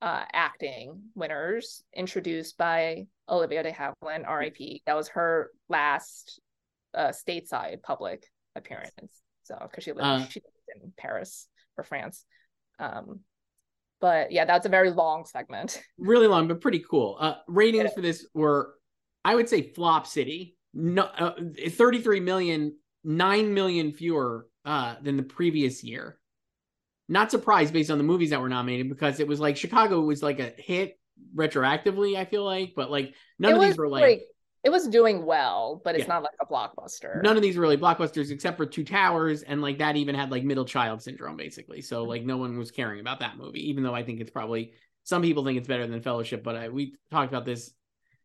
[SPEAKER 2] uh acting winners introduced by Olivia de Havilland, R.I.P. That was her last uh stateside public appearance. So because she lived
[SPEAKER 1] Uh,
[SPEAKER 2] she lived in Paris or France. Um, but yeah, that's a very long segment.
[SPEAKER 1] Really long, but pretty cool. Uh, ratings for this were, I would say, flop city. No, uh, 33 million, 9 million fewer uh, than the previous year. Not surprised based on the movies that were nominated because it was like Chicago was like a hit retroactively, I feel like, but like none
[SPEAKER 2] It
[SPEAKER 1] of these were like
[SPEAKER 2] it was doing well, but it's
[SPEAKER 1] Yeah.
[SPEAKER 2] not like a blockbuster.
[SPEAKER 1] none of these were really blockbusters except for Two Towers, and like that even had like middle child syndrome basically.
[SPEAKER 2] Mm-hmm.
[SPEAKER 1] So like no one was caring about that movie, even though I think it's probably some people think it's better than Fellowship, but I, we talked about this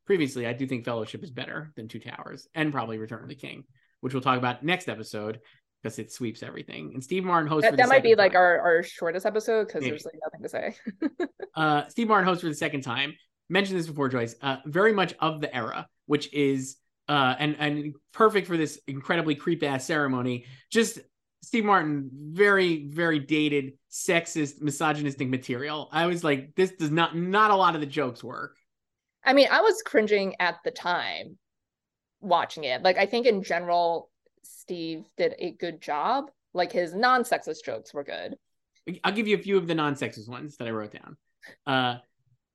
[SPEAKER 1] previously. I do think Fellowship is better than Two Towers and probably Return of the King, which we'll talk about next episode because it sweeps everything. And Steve Martin hosts.
[SPEAKER 2] that, that might be
[SPEAKER 1] second
[SPEAKER 2] like our, our shortest episode because there's like nothing to say.
[SPEAKER 1] uh, Steve Martin hosts for the second time. Mentioned this before, Joyce. Uh, very much of the era, which is uh, and and perfect for this incredibly creep ass ceremony. Just Steve Martin, very very dated, sexist, misogynistic material. I was like, this does not not a lot of the jokes work.
[SPEAKER 2] I mean, I was cringing at the time watching it. Like, I think in general, Steve did a good job. Like, his non sexist jokes were good.
[SPEAKER 1] I'll give you a few of the non-sexist ones that I wrote down. Uh,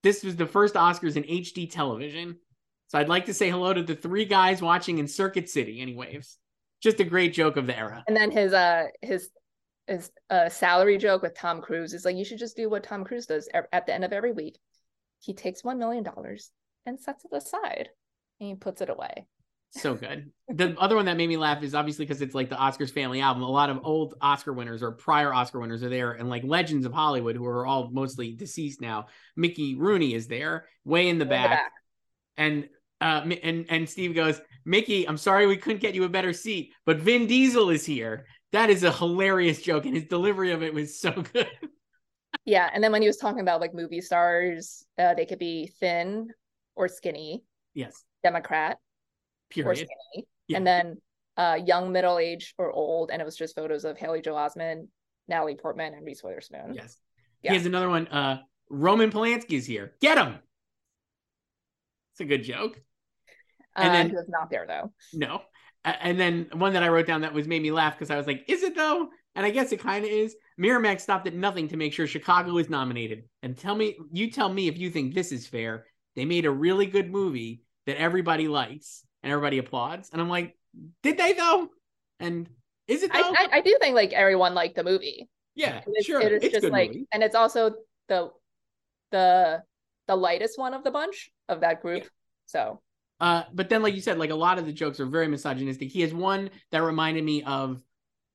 [SPEAKER 1] this was the first Oscars in HD television. So I'd like to say hello to the three guys watching in Circuit City, anyways. Just a great joke of the era.
[SPEAKER 2] And then his, uh, his, his uh, salary joke with Tom Cruise is like, you should just do what Tom Cruise does at the end of every week. He takes $1 million and sets it aside and he puts it away.
[SPEAKER 1] So good. The other one that made me laugh is obviously because it's like the Oscars family album. A lot of old Oscar winners or prior Oscar winners are there, and like legends of Hollywood who are all mostly deceased now. Mickey Rooney is there, way in the
[SPEAKER 2] In the
[SPEAKER 1] back,
[SPEAKER 2] back.
[SPEAKER 1] and uh, and and Steve goes, Mickey, I'm sorry we couldn't get you a better seat, but Vin Diesel is here. That is a hilarious joke, and his delivery of it was so good.
[SPEAKER 2] Yeah. And then when he was talking about like movie stars, uh, they could be thin or skinny,
[SPEAKER 1] yes,
[SPEAKER 2] Democrat or skinny.
[SPEAKER 1] Yeah.
[SPEAKER 2] And then uh, young, middle aged, or old. And it was just photos of Haley Joel Osment, Natalie Portman, and Reese Witherspoon.
[SPEAKER 1] Yes.
[SPEAKER 2] Yeah.
[SPEAKER 1] He has another one. Uh, Roman Polanski is here. Get him. It's a good joke. and
[SPEAKER 2] uh,
[SPEAKER 1] then-
[SPEAKER 2] he was not there though.
[SPEAKER 1] No. And then one that I wrote down that was made me laugh because I was like, is it though? And I guess it kind of is. Miramax stopped at nothing to make sure Chicago is nominated. And tell me, you tell me if you think this is fair. They made a really good movie that everybody likes and everybody applauds. And I'm like, did they though? And is it though?
[SPEAKER 2] I, I, I do think like everyone liked the movie.
[SPEAKER 1] yeah,
[SPEAKER 2] It's,
[SPEAKER 1] sure.
[SPEAKER 2] it is
[SPEAKER 1] it's
[SPEAKER 2] just like,
[SPEAKER 1] movie.
[SPEAKER 2] and it's also the the the lightest one of the bunch of that group. So
[SPEAKER 1] Uh, but then, like you said, like a lot of the jokes are very misogynistic. He has one that reminded me of.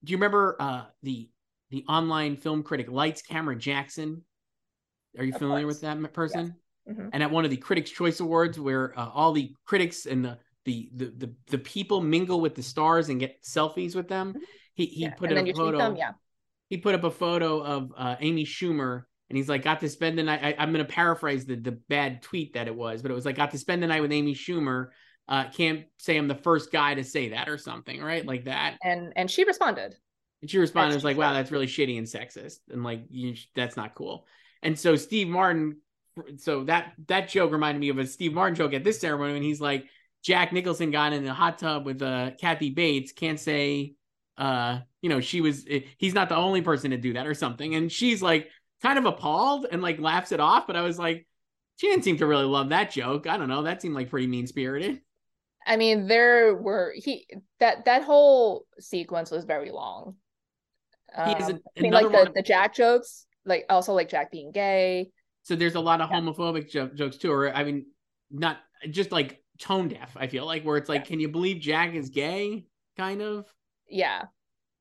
[SPEAKER 1] Do you remember uh, the the online film critic Lights Camera Jackson? Are you
[SPEAKER 2] Of
[SPEAKER 1] familiar
[SPEAKER 2] course.
[SPEAKER 1] with that person?
[SPEAKER 2] Mhm.
[SPEAKER 1] And at one of the Critics' Choice Awards, where uh, all the critics and the, the the the the people mingle with the stars and get selfies with them, he he
[SPEAKER 2] yeah.
[SPEAKER 1] put
[SPEAKER 2] and
[SPEAKER 1] up a photo.
[SPEAKER 2] them, yeah.
[SPEAKER 1] He put up a photo of uh, Amy Schumer, and he's like, "Got to spend the night." I, I'm going to paraphrase the the bad tweet that it was, but it was like, "Got to spend the night with Amy Schumer." Uh, can't say I'm the first guy to say that or something, right? Like that.
[SPEAKER 2] And and she responded.
[SPEAKER 1] And she responded, was like, wow, that's really shitty and sexist. And like, you, that's not cool. And so Steve Martin, so that, that joke reminded me of a Steve Martin joke at this ceremony when he's like, Jack Nicholson got in a hot tub with uh, Kathy Bates, can't say, uh, you know, she was, he's not the only person to do that or something. And she's like, kind of appalled and like laughs it off. But I was like, she didn't seem to really love that joke. I don't know. That seemed like pretty mean spirited.
[SPEAKER 2] I mean, there were he that that whole sequence was very long.
[SPEAKER 1] He has a-
[SPEAKER 2] Um, I mean, like the,
[SPEAKER 1] one-
[SPEAKER 2] the Jack jokes, like also like Jack being gay.
[SPEAKER 1] So there's a lot of
[SPEAKER 2] Yeah.
[SPEAKER 1] homophobic jo- jokes too, or I mean, not just like tone deaf. I feel like where it's like, can you believe Jack is gay? Kind of.
[SPEAKER 2] Yeah.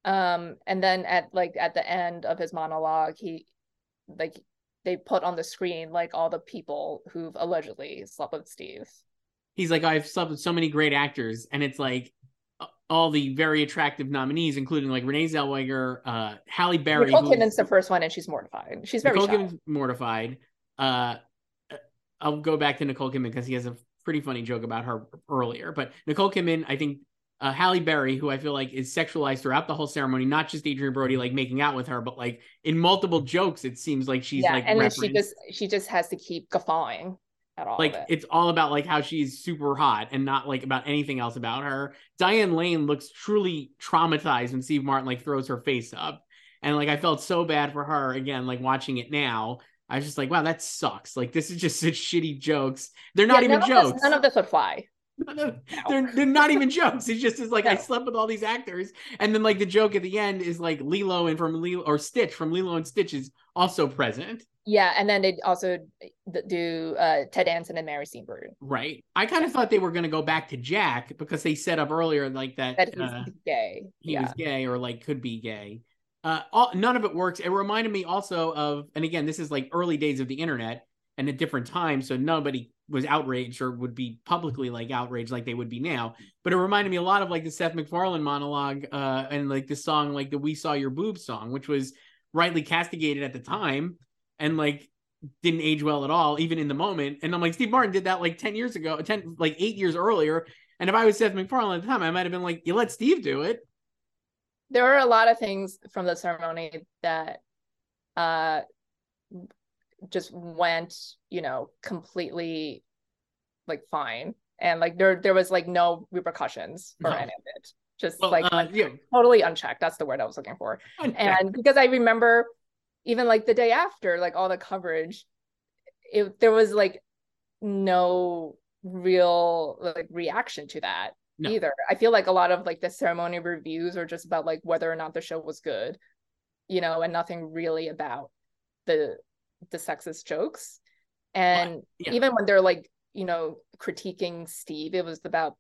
[SPEAKER 2] Um, and then at like at the end of his monologue, he like they put on the screen like all the people who've allegedly slept with Steve.
[SPEAKER 1] He's like, I've slept with so many great actors, and it's like uh, all the very attractive nominees, including like Renee Zellweger, uh, Halle Berry.
[SPEAKER 2] Nicole Kidman's the first one, and she's mortified. She's very
[SPEAKER 1] Nicole. Kidman's mortified. Uh, I'll go back to Nicole Kidman because he has a pretty funny joke about her earlier. But Nicole Kidman, I think uh, Halle Berry, who I feel like is sexualized throughout the whole ceremony, not just Adrien Brody like making out with her, but like in multiple jokes, it seems like she's
[SPEAKER 2] yeah,
[SPEAKER 1] like
[SPEAKER 2] and then she just she just has to keep guffawing at all
[SPEAKER 1] like
[SPEAKER 2] it.
[SPEAKER 1] it's all about like how she's super hot and not like about anything else about her. Diane Lane looks truly traumatized when Steve Martin like throws her face up. and like I felt so bad for her again. Like watching it now, I was just like, wow, that sucks. Like this is just such shitty jokes. They're not
[SPEAKER 2] Yeah,
[SPEAKER 1] even
[SPEAKER 2] none of
[SPEAKER 1] jokes.
[SPEAKER 2] this- none of this would fly.
[SPEAKER 1] Of- they're, they're not even jokes. It's just it's like I slept with all these actors, and then like the joke at the end is like Lilo and from Lilo or Stitch from Lilo and Stitch is also present,
[SPEAKER 2] Yeah, and then they also do uh, Ted Danson and Mary Steenburgen.
[SPEAKER 1] right? I kind of thought they were going to go back to Jack because they set up earlier like that,
[SPEAKER 2] That he's
[SPEAKER 1] uh,
[SPEAKER 2] gay.
[SPEAKER 1] he
[SPEAKER 2] yeah.
[SPEAKER 1] was gay or like could be gay. Uh, all, none of it works. It reminded me also of, and again, this is like early days of the internet and a different time, so nobody was outraged or would be publicly like outraged like they would be now. But it reminded me a lot of like the Seth MacFarlane monologue uh, and like the song like the "We Saw Your Boobs" song, which was rightly castigated at the time and like didn't age well at all, even in the moment. And I'm like, Steve Martin did that like 10 years ago, 10 like eight years earlier. And if I was Seth MacFarlane at the time, I might have been like, you let Steve do it.
[SPEAKER 2] There are a lot of things from the ceremony that uh just went, you know, completely like fine. And like there there was like no repercussions for
[SPEAKER 1] No.
[SPEAKER 2] any of it. Just
[SPEAKER 1] Well,
[SPEAKER 2] like
[SPEAKER 1] uh, yeah,
[SPEAKER 2] totally unchecked. That's the word I was looking for. and because I remember even like the day after, like all the coverage, it there was like no real like reaction to that
[SPEAKER 1] No.
[SPEAKER 2] either. I feel like a lot of like the ceremony reviews are just about like whether or not the show was good, you know, and nothing really about the the sexist jokes. And
[SPEAKER 1] yeah.
[SPEAKER 2] even when they're like, you know, critiquing Steve, it was about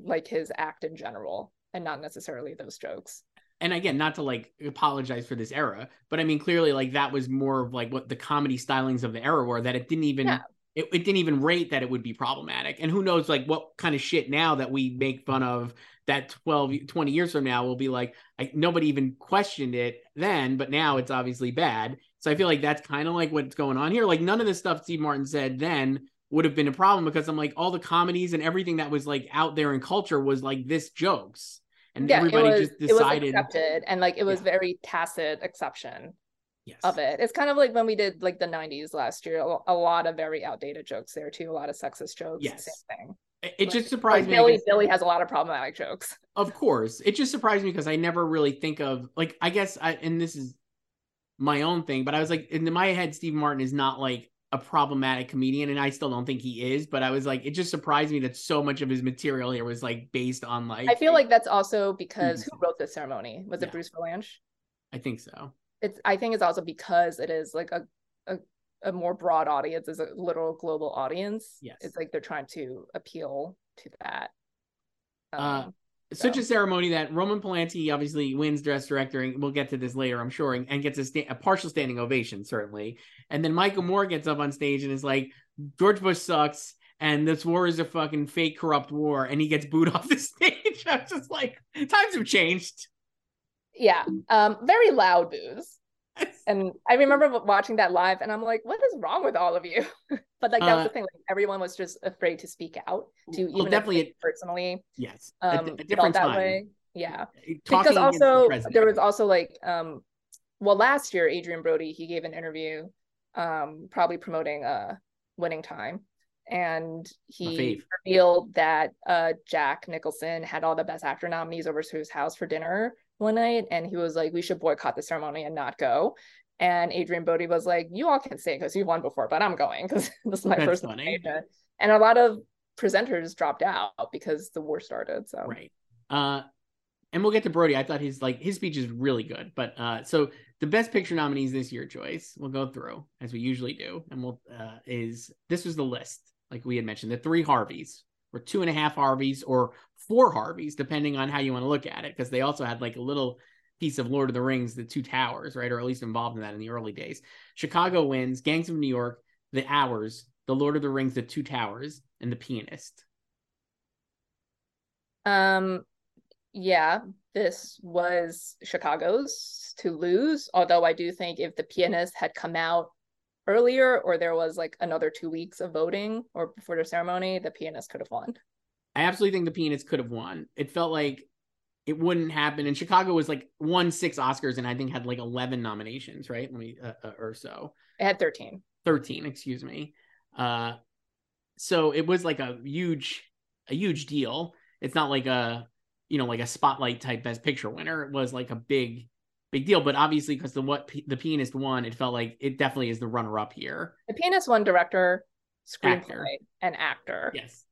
[SPEAKER 2] like his act in general and not necessarily those jokes.
[SPEAKER 1] and again, not to like apologize for this era, but I mean, clearly, like that was more of like what the comedy stylings of the era were. That it didn't even
[SPEAKER 2] Yeah.
[SPEAKER 1] It, it didn't even rate that it would be problematic. And who knows, like what kind of shit now that we make fun of that 12, 20 years from now will be like I, nobody even questioned it then, but now it's obviously bad. So I feel like that's kind of like what's going on here. Like none of the stuff Steve Martin said then would have been a problem because I'm like all the comedies and everything that was like out there in culture was like this jokes. And everybody
[SPEAKER 2] it was,
[SPEAKER 1] just decided
[SPEAKER 2] it was accepted and like it was
[SPEAKER 1] Yeah.
[SPEAKER 2] very tacit exception
[SPEAKER 1] yes.
[SPEAKER 2] of it it's kind of like when we did like the 90s last year a, lot of very outdated jokes there too a lot of sexist jokes
[SPEAKER 1] Yes.
[SPEAKER 2] same thing
[SPEAKER 1] It, it just surprised
[SPEAKER 2] like
[SPEAKER 1] me.
[SPEAKER 2] Billy billy has a lot of problematic jokes
[SPEAKER 1] Of course. It just surprised me because I never really think of like I guess I and this is my own thing, but I was like in my head, Steve Martin is not like a problematic comedian, and I still don't think he is, but I was like, it just surprised me that so much of his material here was like based on like
[SPEAKER 2] i feel like that's also because who
[SPEAKER 1] Mhm.
[SPEAKER 2] wrote this ceremony was it bruce vilanch
[SPEAKER 1] I think so.
[SPEAKER 2] It's i think it's also because it is like a a, a more broad audience is a literal global audience
[SPEAKER 1] Yes.
[SPEAKER 2] it's like they're trying to appeal to that
[SPEAKER 1] Uh,
[SPEAKER 2] Um,
[SPEAKER 1] Such a ceremony that Roman Polanski obviously wins dress director, and we'll get to this later, I'm sure, and, and gets a, sta- a partial standing ovation, certainly. And then Michael Moore gets up on stage and is like, George Bush sucks, and this war is a fucking fake, corrupt war, and he gets booed off the stage. I'm just like, times have changed.
[SPEAKER 2] Yeah um very loud boos and i remember watching that live and i'm like what is wrong with all of you? But like that was
[SPEAKER 1] Uh,
[SPEAKER 2] the thing like everyone was just afraid to speak out to
[SPEAKER 1] Well,
[SPEAKER 2] even
[SPEAKER 1] definitely
[SPEAKER 2] personally
[SPEAKER 1] Yes,
[SPEAKER 2] um
[SPEAKER 1] a, a different
[SPEAKER 2] that
[SPEAKER 1] time.
[SPEAKER 2] way. Yeah.
[SPEAKER 1] Talking
[SPEAKER 2] because
[SPEAKER 1] against the
[SPEAKER 2] also there was also like um well last year adrien brody he gave an interview um probably promoting uh winning time. And he revealed that uh jack nicholson had all the best actor nominees over to his house for dinner one night and he was like we should boycott the ceremony and not go and adrien brody was like you all can stay because you've won before but i'm going because this is my
[SPEAKER 1] That's
[SPEAKER 2] first
[SPEAKER 1] funny.
[SPEAKER 2] nomination and a lot of presenters dropped out because the war started so
[SPEAKER 1] Right. Uh and we'll get to Brody. I thought his like his speech is really good. But uh so the best picture nominees this year, Joyce, we'll go through as we usually do. And we'll uh is this was the list, like we had mentioned, the three Harveys or two and a half Harveys or four Harveys, depending on how you want to look at it, because they also had like a little piece of Lord of the Rings, the two towers, right? Or at least involved in that in the early days. Chicago wins, Gangs of New York, the hours, the Lord of the Rings, the two towers, and the pianist.
[SPEAKER 2] Um, yeah, this was Chicago's to lose. Although I do think if the pianist had come out earlier, or there was like another two weeks of voting, or before the ceremony, the pianist could have won.
[SPEAKER 1] I absolutely think the Pianist could have won. It felt like it wouldn't happen. And Chicago was like won six Oscars and I think had like eleven nominations, right? Let me uh, uh, or so,
[SPEAKER 2] It had thirteen.
[SPEAKER 1] thirteen, excuse me. Uh, so it was like a huge, a huge deal. It's not like a you know like a spotlight type Best Picture winner. It was like a big big deal. But obviously, because the what the pianist won, it felt like it definitely is the runner up here.
[SPEAKER 2] The pianist won director, screenplay,
[SPEAKER 1] Actor.
[SPEAKER 2] and actor.
[SPEAKER 1] Yes.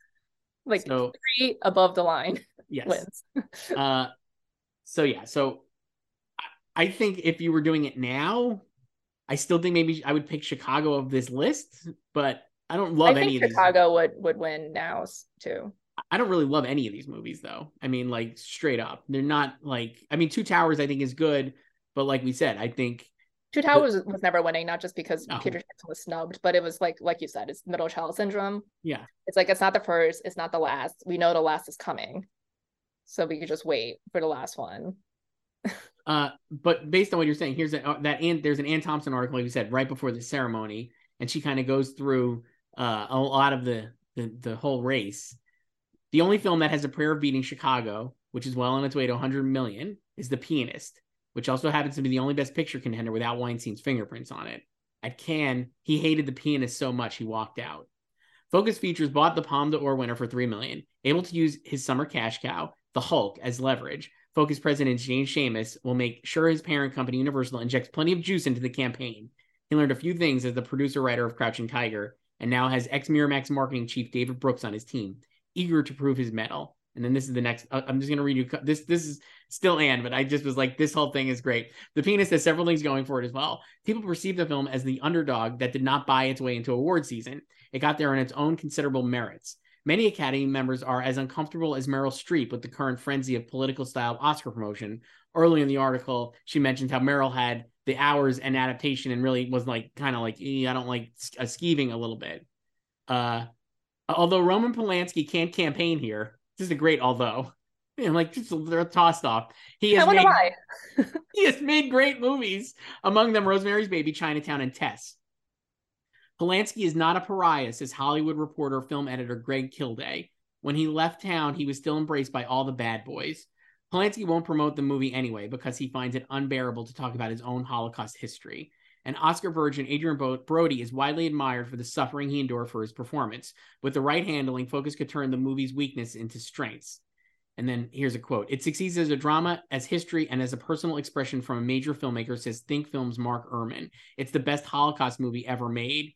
[SPEAKER 2] Like
[SPEAKER 1] So
[SPEAKER 2] three above the line
[SPEAKER 1] yes. Uh, so yeah, so I, I think if you were doing it now, I still think maybe I would pick Chicago of this list, but I don't love
[SPEAKER 2] I
[SPEAKER 1] any of these.
[SPEAKER 2] Chicago would would win now s- too.
[SPEAKER 1] I don't really love any of these movies though. I mean, like straight up, they're not like. I mean, Two Towers I think is good, but like we said, I think
[SPEAKER 2] Two Towers was, was never winning, not just because
[SPEAKER 1] No.
[SPEAKER 2] Peter Jackson was snubbed, but it was like like you said, it's middle child syndrome.
[SPEAKER 1] yeah,
[SPEAKER 2] It's like it's not the first, it's not the last. We know the last is coming, so we could just wait for the last one.
[SPEAKER 1] Uh, but based on what you're saying, here's a, uh, that Anne, there's an Anne Thompson article, like you said, right before the ceremony, and she kind of goes through uh, a lot of the, the the whole race. The only film that has a prayer of beating Chicago, which is well on its way to 100 million, is The Pianist, which also happens to be the only Best Picture contender without Weinstein's fingerprints on it. At Cannes, he hated The Pianist so much he walked out. Focus Features bought the Palme d'Or winner for three million, able to use his summer cash cow, the Hulk, as leverage. Focus president James Schamus will make sure his parent company Universal injects plenty of juice into the campaign. He learned a few things as the producer writer of Crouching Tiger, and now has ex Miramax marketing chief David Brooks on his team, eager to prove his mettle. And then this is the next. I'm just going to read you this. This is still Anne, but I just was like, this whole thing is great. The Pianist has several things going for it as well. People perceive the film as the underdog that did not buy its way into award season. It got there on its own considerable merits. Many Academy members are as uncomfortable as Meryl Streep with the current frenzy of political style Oscar promotion. Early in the article, she mentioned how Meryl had the hours and adaptation and really was like kind of like, "Eh, I don't like uh, skeeving a little bit. Uh, although Roman Polanski can't campaign here, this is a great although. And like just they're tossed off. He
[SPEAKER 2] I
[SPEAKER 1] has
[SPEAKER 2] wonder
[SPEAKER 1] made,
[SPEAKER 2] why.
[SPEAKER 1] he has made great movies, among them Rosemary's Baby, Chinatown, and Tess. Polanski is not a pariah, says Hollywood reporter, film editor Greg Kilday. When he left town, he was still embraced by all the bad boys. Polanski won't promote the movie anyway because he finds it unbearable to talk about his own Holocaust history. And Oscar virgin Adrien Brody is widely admired for the suffering he endured for his performance. With the right handling, Focus could turn the movie's weakness into strengths. And then here's a quote It succeeds as a drama, as history, and as a personal expression from a major filmmaker, says Think Films Mark Urman. It's the best Holocaust movie ever made.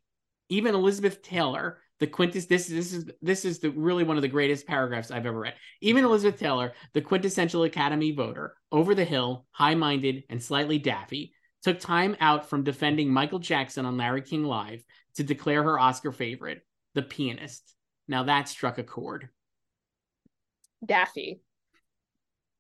[SPEAKER 1] Even Elizabeth Taylor, the quintess this this is this is the really one of the greatest paragraphs I've ever read. Even Elizabeth Taylor, the quintessential Academy voter, over the hill, high-minded, and slightly daffy, took time out from defending Michael Jackson on Larry King Live to declare her Oscar favorite, The Pianist. Now that struck a chord.
[SPEAKER 2] Daffy.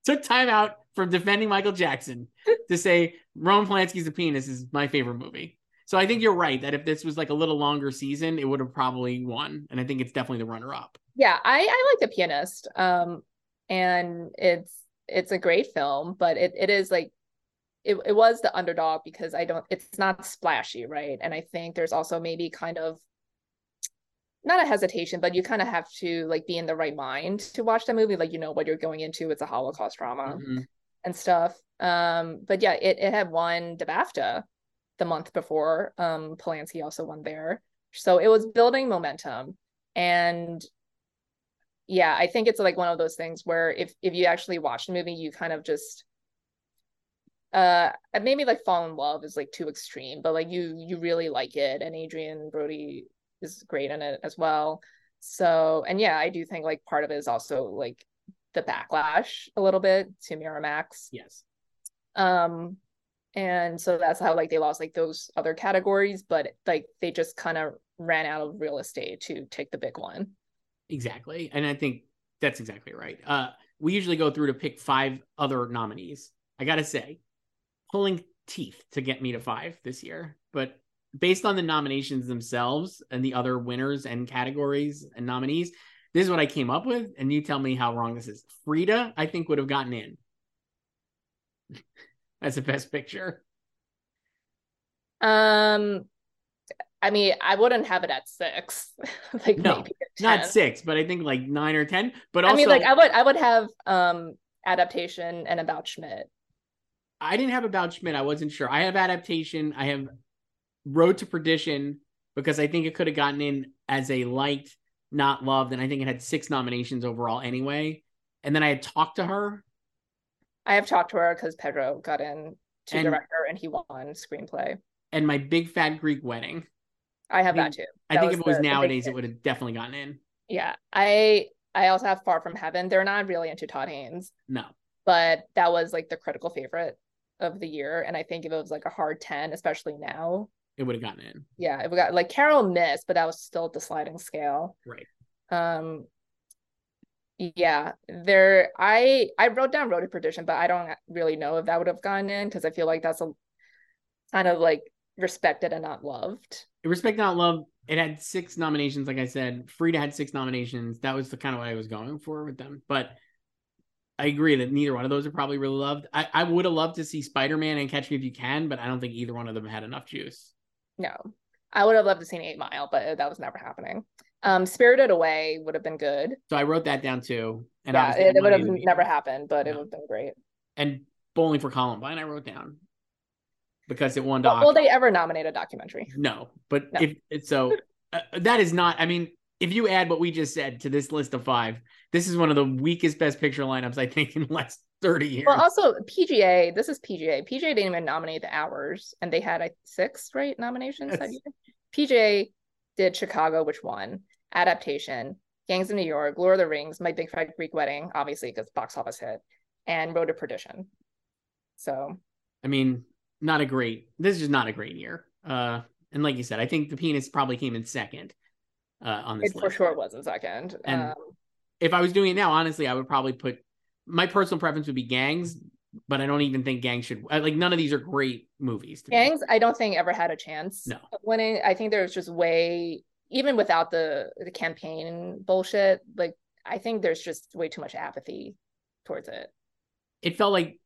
[SPEAKER 1] took time out from defending Michael Jackson to say Roman Polanski's The Pianist is my favorite movie. So I think you're right that if this was like a little longer season, it would have probably won. And I think it's definitely the runner up.
[SPEAKER 2] Yeah, I I like the pianist. Um, and it's it's a great film, but it it is like it it was the underdog because I don't it's not splashy, right? And I think there's also maybe kind of not a hesitation, but you kind of have to like be in the right mind to watch the movie, like you know what you're going into. It's a Holocaust drama
[SPEAKER 1] Mhm.
[SPEAKER 2] and stuff. Um, but yeah, it it had won the BAFTA the month before. Um, Polanski also won there, so it was building momentum. And yeah, I think it's like one of those things where if if you actually watch the movie, you kind of just uh maybe like fall in love is like too extreme, but like you you really like it, and Adrien Brody is great in it as well. So and yeah, I do think like part of it is also like the backlash a little bit to Miramax.
[SPEAKER 1] Yes.
[SPEAKER 2] Um and so that's how like they lost like those other categories, but like they just kind of ran out of real estate to take the big one.
[SPEAKER 1] Exactly. And I think that's exactly right. Uh, we usually go through to pick five other nominees. I got to say, pulling teeth to get me to five this year. But based on the nominations themselves and the other winners and categories and nominees, this is what I came up with. And you tell me how wrong this is. Frida, I think, would have gotten in as a best picture.
[SPEAKER 2] Um I mean, I wouldn't have it at six. like
[SPEAKER 1] No, Not six, but I think like nine or 10. But also,
[SPEAKER 2] I mean, like I would I would have um adaptation and about Schmidt.
[SPEAKER 1] I didn't have about Schmidt. I wasn't sure. I have adaptation. I have Road to Perdition because I think it could have gotten in as a liked, not loved, and I think it had six nominations overall anyway. And then I had talked to her.
[SPEAKER 2] I have talked to her because Pedro got in to
[SPEAKER 1] And-
[SPEAKER 2] director, and he won screenplay.
[SPEAKER 1] And my big fat Greek wedding.
[SPEAKER 2] I have
[SPEAKER 1] I
[SPEAKER 2] that
[SPEAKER 1] think-
[SPEAKER 2] too.
[SPEAKER 1] I think if it was
[SPEAKER 2] the- the
[SPEAKER 1] nowadays,
[SPEAKER 2] hit.
[SPEAKER 1] it would have definitely gotten in.
[SPEAKER 2] Yeah, I I also have Far From Heaven. They're not really into Todd Haynes,
[SPEAKER 1] No.
[SPEAKER 2] but that was like the critical favorite of the year, and I think if it was like a hard ten, especially now,
[SPEAKER 1] It would have gotten in.
[SPEAKER 2] yeah, it we got like Carol missed, but that was still the sliding scale.
[SPEAKER 1] Right.
[SPEAKER 2] Um. Yeah, there. I I wrote down Road to Perdition, but I don't really know if that would have gone in because I feel like that's a kind of like respected and not loved.
[SPEAKER 1] Respect Not Love, it had six nominations, like I said. Frida had six nominations. That was the kind of what I was going for with them. But I agree that neither one of those are probably really loved. I, I would have loved to see Spider Man and Catch Me If You Can, but I don't think either one of them had enough juice.
[SPEAKER 2] No, I would have loved to see Eight Mile, but that was never happening. Um, Spirited Away would have been good.
[SPEAKER 1] So I wrote that down too. And
[SPEAKER 2] yeah, it, it would have never happened, but it would have been great.
[SPEAKER 1] And Bowling for Columbine, I wrote down because it won. the
[SPEAKER 2] Will, will
[SPEAKER 1] Oscar.
[SPEAKER 2] they ever nominate a documentary?
[SPEAKER 1] No, but
[SPEAKER 2] No.
[SPEAKER 1] if it's so, that is not. I mean, if you add what we just said to this list of five, this is one of the weakest Best Picture lineups I think in the last thirty years.
[SPEAKER 2] Well, also PGA. This is PGA. PGA didn't even nominate the Hours, and they had I six right nominations. that
[SPEAKER 1] Yes.
[SPEAKER 2] year. PGA did Chicago, which won. Adaptation, Gangs of New York, Lord of the Rings, My Big Fat Greek Wedding, obviously because box office hit, and Road to Perdition. So
[SPEAKER 1] I mean, not a great. This is just not a great year. Uh, and like you said, I think the pianist probably came in second. Uh, on this
[SPEAKER 2] it
[SPEAKER 1] list.
[SPEAKER 2] for sure was a second.
[SPEAKER 1] And
[SPEAKER 2] um,
[SPEAKER 1] If I was doing it now, honestly, I would probably put my personal preference would be Gangs, but I don't even think Gangs should. Like none of these are great movies. to me.
[SPEAKER 2] Gangs, I don't think ever had a chance
[SPEAKER 1] No.
[SPEAKER 2] winning. I think there's just way, even without the the campaign bullshit, like I think there's just way too much apathy towards it.
[SPEAKER 1] it felt like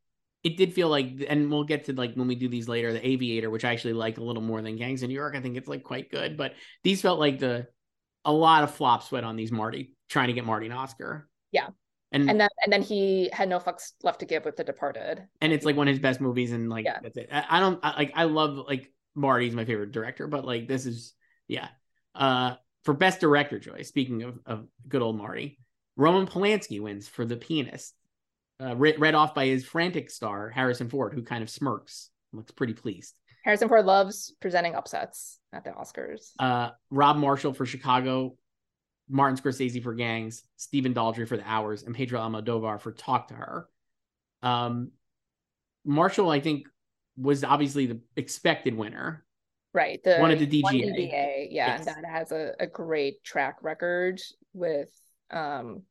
[SPEAKER 1] it did feel like and we'll get to like when we do these later the aviator which i actually like a little more than gangs in new york i think it's like quite good but these felt like the a lot of flop sweat on these marty trying to get marty an oscar
[SPEAKER 2] Yeah.
[SPEAKER 1] and
[SPEAKER 2] And then and then he had no fucks left to give with The Departed.
[SPEAKER 1] and it's like one of his best movies and like
[SPEAKER 2] Yeah.
[SPEAKER 1] that's it I, I don't I, like i love like marty's my favorite director but like this is yeah uh for best director choice speaking of, of good old marty roman polanski wins for the pianist uh, read, read off by his frantic star harrison ford who kind of smirks looks pretty pleased
[SPEAKER 2] Harrison Ford loves presenting upsets at the Oscars.
[SPEAKER 1] uh rob marshall for chicago martin scorsese for gangs stephen daldry for the hours and pedro almodovar for talk to her um marshall i think was obviously the expected winner
[SPEAKER 2] right. The
[SPEAKER 1] one of the DGA.
[SPEAKER 2] DGA, yeah,
[SPEAKER 1] Yes.
[SPEAKER 2] and that has a, a great track record with um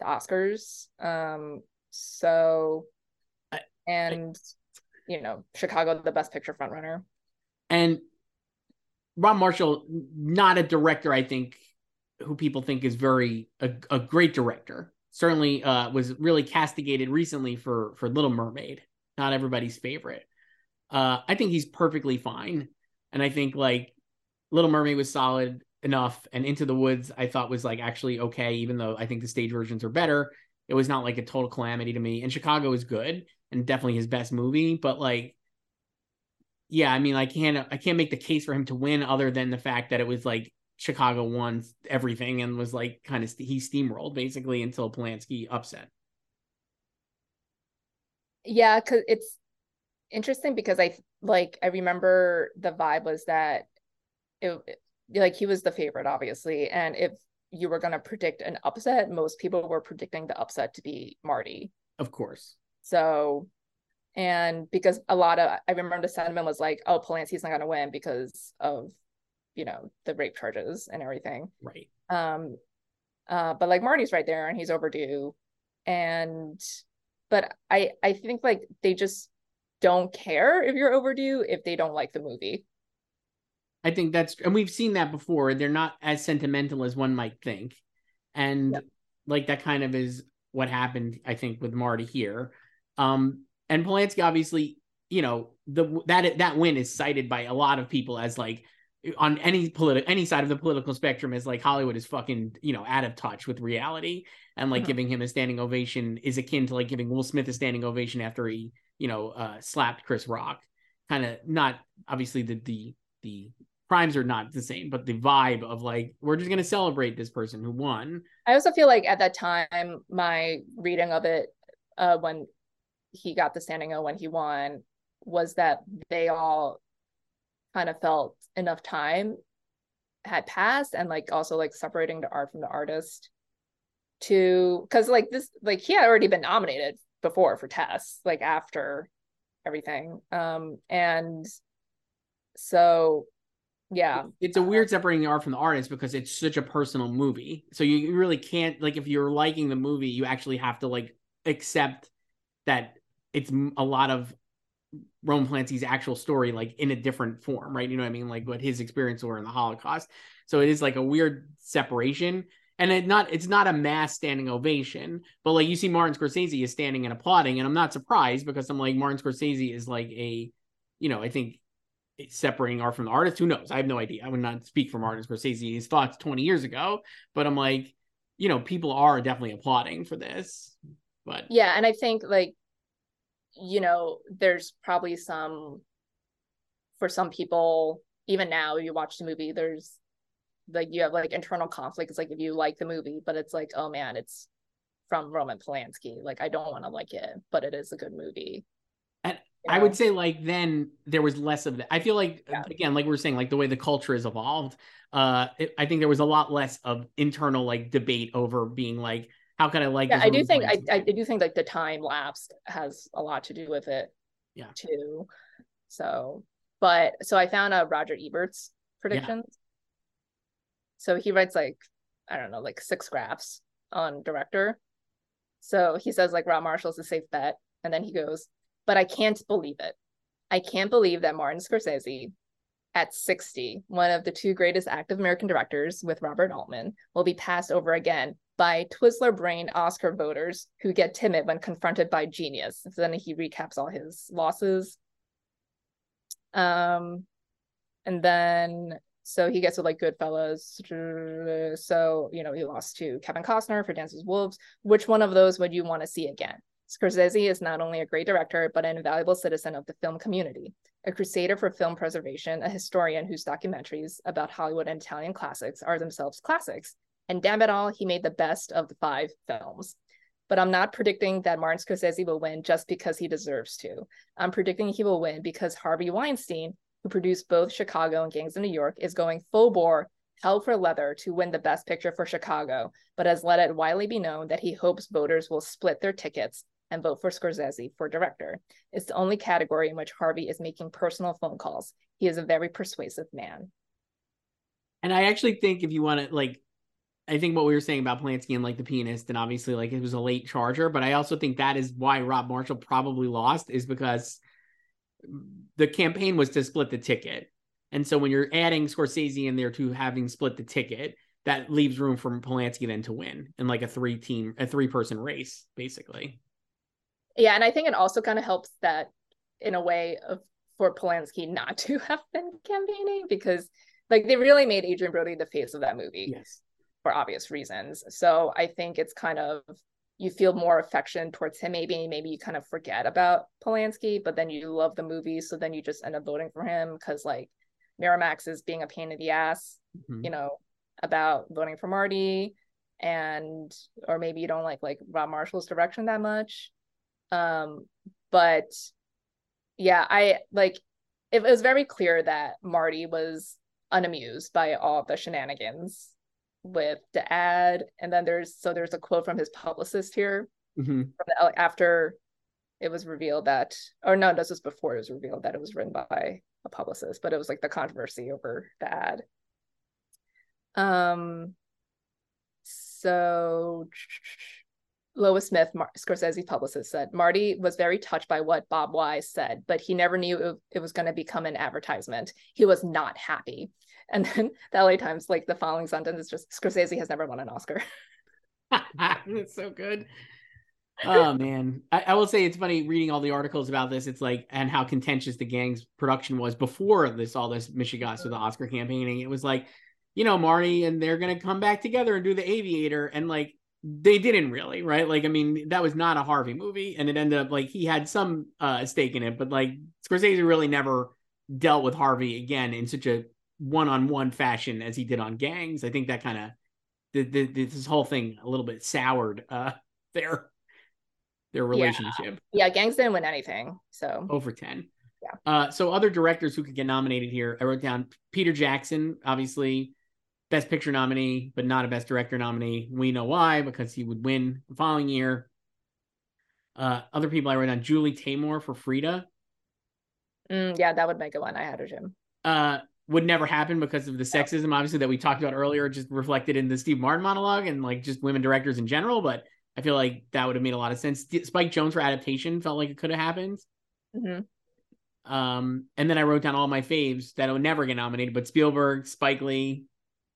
[SPEAKER 2] the Oscars. Um so
[SPEAKER 1] I-
[SPEAKER 2] and you know, Chicago the best picture frontrunner.
[SPEAKER 1] And Rob Marshall, not a director, I think, who people think is very a, a great director. Certainly uh, was really castigated recently for for Little Mermaid. Not everybody's favorite. Uh, I think he's perfectly fine, and I think like Little Mermaid was solid enough, and Into the Woods I thought was like actually okay, even though I think the stage versions are better. It was not like a total calamity to me. And Chicago is good and definitely his best movie, but like yeah, I mean, I can't I can't make the case for him to win other than the fact that it was like Chicago won everything and was like kind of he steamrolled basically until Polanski upset.
[SPEAKER 2] Yeah, cause it's interesting because I like I remember the vibe was that it like he was the favorite, obviously. And if you were gonna predict an upset, most people were predicting the upset to be Marty.
[SPEAKER 1] Of course.
[SPEAKER 2] So, and because a lot of, I remember the sentiment was like, oh, Polanski's not going to win because of, you know, the rape charges and everything.
[SPEAKER 1] Right.
[SPEAKER 2] Um, uh, but like Marty's right there and he's overdue. And, but I, I think like they just don't care if you're overdue if they don't like the movie.
[SPEAKER 1] I think that's and we've seen that before. They're not as sentimental as one might think. And
[SPEAKER 2] Yep.
[SPEAKER 1] like that kind of is what happened, I think, with Marty here. Um and Polanski obviously, you know, the that that win is cited by a lot of people as like on any political any side of the political spectrum as like Hollywood is fucking, you know, out of touch with reality and like giving him a standing ovation is akin to like giving Will Smith a standing ovation after he, you know, uh slapped Chris Rock. Kind of not obviously the the the crimes are not the same, but the vibe of like we're just gonna celebrate this person who won.
[SPEAKER 2] I also feel like at that time, my reading of it, uh, when he got the standing O when he won was that they all kind of felt enough time had passed and like also like separating the art from the artist to because like this like he had already been nominated before for Tess like after everything um and so yeah.
[SPEAKER 1] It's a weird separating the art from the artist because it's such a personal movie. So you really can't like if you're liking the movie you actually have to like accept that it's a lot of Roman Polanski's actual story, like in a different form, right? You know what I mean? Like what his experience were in the Holocaust. So it is like a weird separation. And it not it's not a mass standing ovation, but like you see Martin Scorsese is standing and applauding, and I'm not surprised because I'm like Martin Scorsese is like a, you know, I think separating art from the artist. Who knows? I have no idea. I would not speak for Martin Scorsese his thoughts 20 years ago, but I'm like, you know, people are definitely applauding for this. But
[SPEAKER 2] yeah, and I think like you know, there's probably some for some people, even now you watch the movie, there's like you have like internal conflict. It's like if you like the movie, but it's like, oh man, it's from Roman Polanski. Like I don't want to like it, but it is a good movie.
[SPEAKER 1] And you know? I would say like then there was less of that. I feel like yeah. again, like we are saying, like the way the culture has evolved, uh, it, I think there was a lot less of internal like debate over being like, how can I like?
[SPEAKER 2] Yeah, I do think I, I do think like the time lapse has a lot to do with it.
[SPEAKER 1] Yeah.
[SPEAKER 2] Too. So, but so I found a Roger Ebert's predictions. Yeah. So he writes like I don't know, like six graphs on director. So he says like Rob Marshall's a safe bet, and then he goes, but I can't believe it. I can't believe that Martin Scorsese, at 60, one of the two greatest active American directors with Robert Altman, will be passed over again by Twizzler brained Oscar voters who get timid when confronted by genius. So then he recaps all his losses. Um, and then so he gets with like Goodfellas. So you know he lost to Kevin Costner for Dances Wolves. Which one of those would you want to see again? Scorsese is not only a great director, but an invaluable citizen of the film community, a crusader for film preservation, a historian whose documentaries about Hollywood and Italian classics are themselves classics, and damn it all, he made the best of the five films. But I'm not predicting that Martin Scorsese will win just because he deserves to. I'm predicting he will win because Harvey Weinstein, who produced both Chicago and Gangs of New York, is going full bore, hell for leather to win the best picture for Chicago, but has let it widely be known that he hopes voters will split their tickets and vote for Scorsese for director. It's the only category in which Harvey is making personal phone calls. He is a very persuasive man.
[SPEAKER 1] And I actually think if you want to like I think what we were saying about Polanski and like the pianist, and obviously like it was a late charger, but I also think that is why Rob Marshall probably lost is because the campaign was to split the ticket. And so when you're adding Scorsese in there to having split the ticket, that leaves room for Polanski then to win in like a three team, a three person race, basically.
[SPEAKER 2] Yeah. And I think it also kind of helps that in a way of for Polanski not to have been campaigning because like they really made Adrien Brody the face of that movie.
[SPEAKER 1] Yes
[SPEAKER 2] for obvious reasons. So I think it's kind of you feel more affection towards him. Maybe maybe you kind of forget about Polanski, but then you love the movie, so then you just end up voting for him because like Miramax is being a pain in the ass, mm-hmm. you know, about voting for Marty, and or maybe you don't like like Rob Marshall's direction that much. Um, but yeah, I like it was very clear that Marty was unamused by all the shenanigans with the ad and then there's so there's a quote from his publicist here
[SPEAKER 1] mm-hmm.
[SPEAKER 2] the, after it was revealed that or no this was before it was revealed that it was written by a publicist but it was like the controversy over the ad um so Lois Smith, Mar- Scorsese publicist, said Marty was very touched by what Bob Wise said, but he never knew it, it was going to become an advertisement. He was not happy. And then the LA Times, like the following sentence is just Scorsese has never won an Oscar.
[SPEAKER 1] That's so good. oh man, I, I, will say it's funny reading all the articles about this. It's like and how contentious the gang's production was before this all this Michigas with the Oscar campaigning. It was like, you know, Marty and they're gonna come back together and do the Aviator, and like they didn't really, right? Like, I mean, that was not a Harvey movie, and it ended up like he had some uh stake in it, but like Scorsese really never dealt with Harvey again in such a one-on-one fashion as he did on gangs i think that kind of the, the, this whole thing a little bit soured uh there their relationship.
[SPEAKER 2] Yeah, Gangs didn't win anything. So
[SPEAKER 1] over 10.
[SPEAKER 2] Yeah.
[SPEAKER 1] Uh, so other directors who could get nominated here, I wrote down Peter Jackson, obviously best picture nominee, but not a best director nominee. We know why, because he would win the following year. Uh, other people I wrote down Julie Taymor for Frida.
[SPEAKER 2] Mm, yeah, that would make a one. I had a Jim.
[SPEAKER 1] Uh, would never happen because of the sexism, obviously, that we talked about earlier, just reflected in the Steve Martin monologue and like just women directors in general. But I feel like that would have made a lot of sense. Spike Jonze for adaptation felt like it could have happened.
[SPEAKER 2] Mm-hmm.
[SPEAKER 1] Um, and then I wrote down all my faves that would never get nominated, but Spielberg, Spike Lee,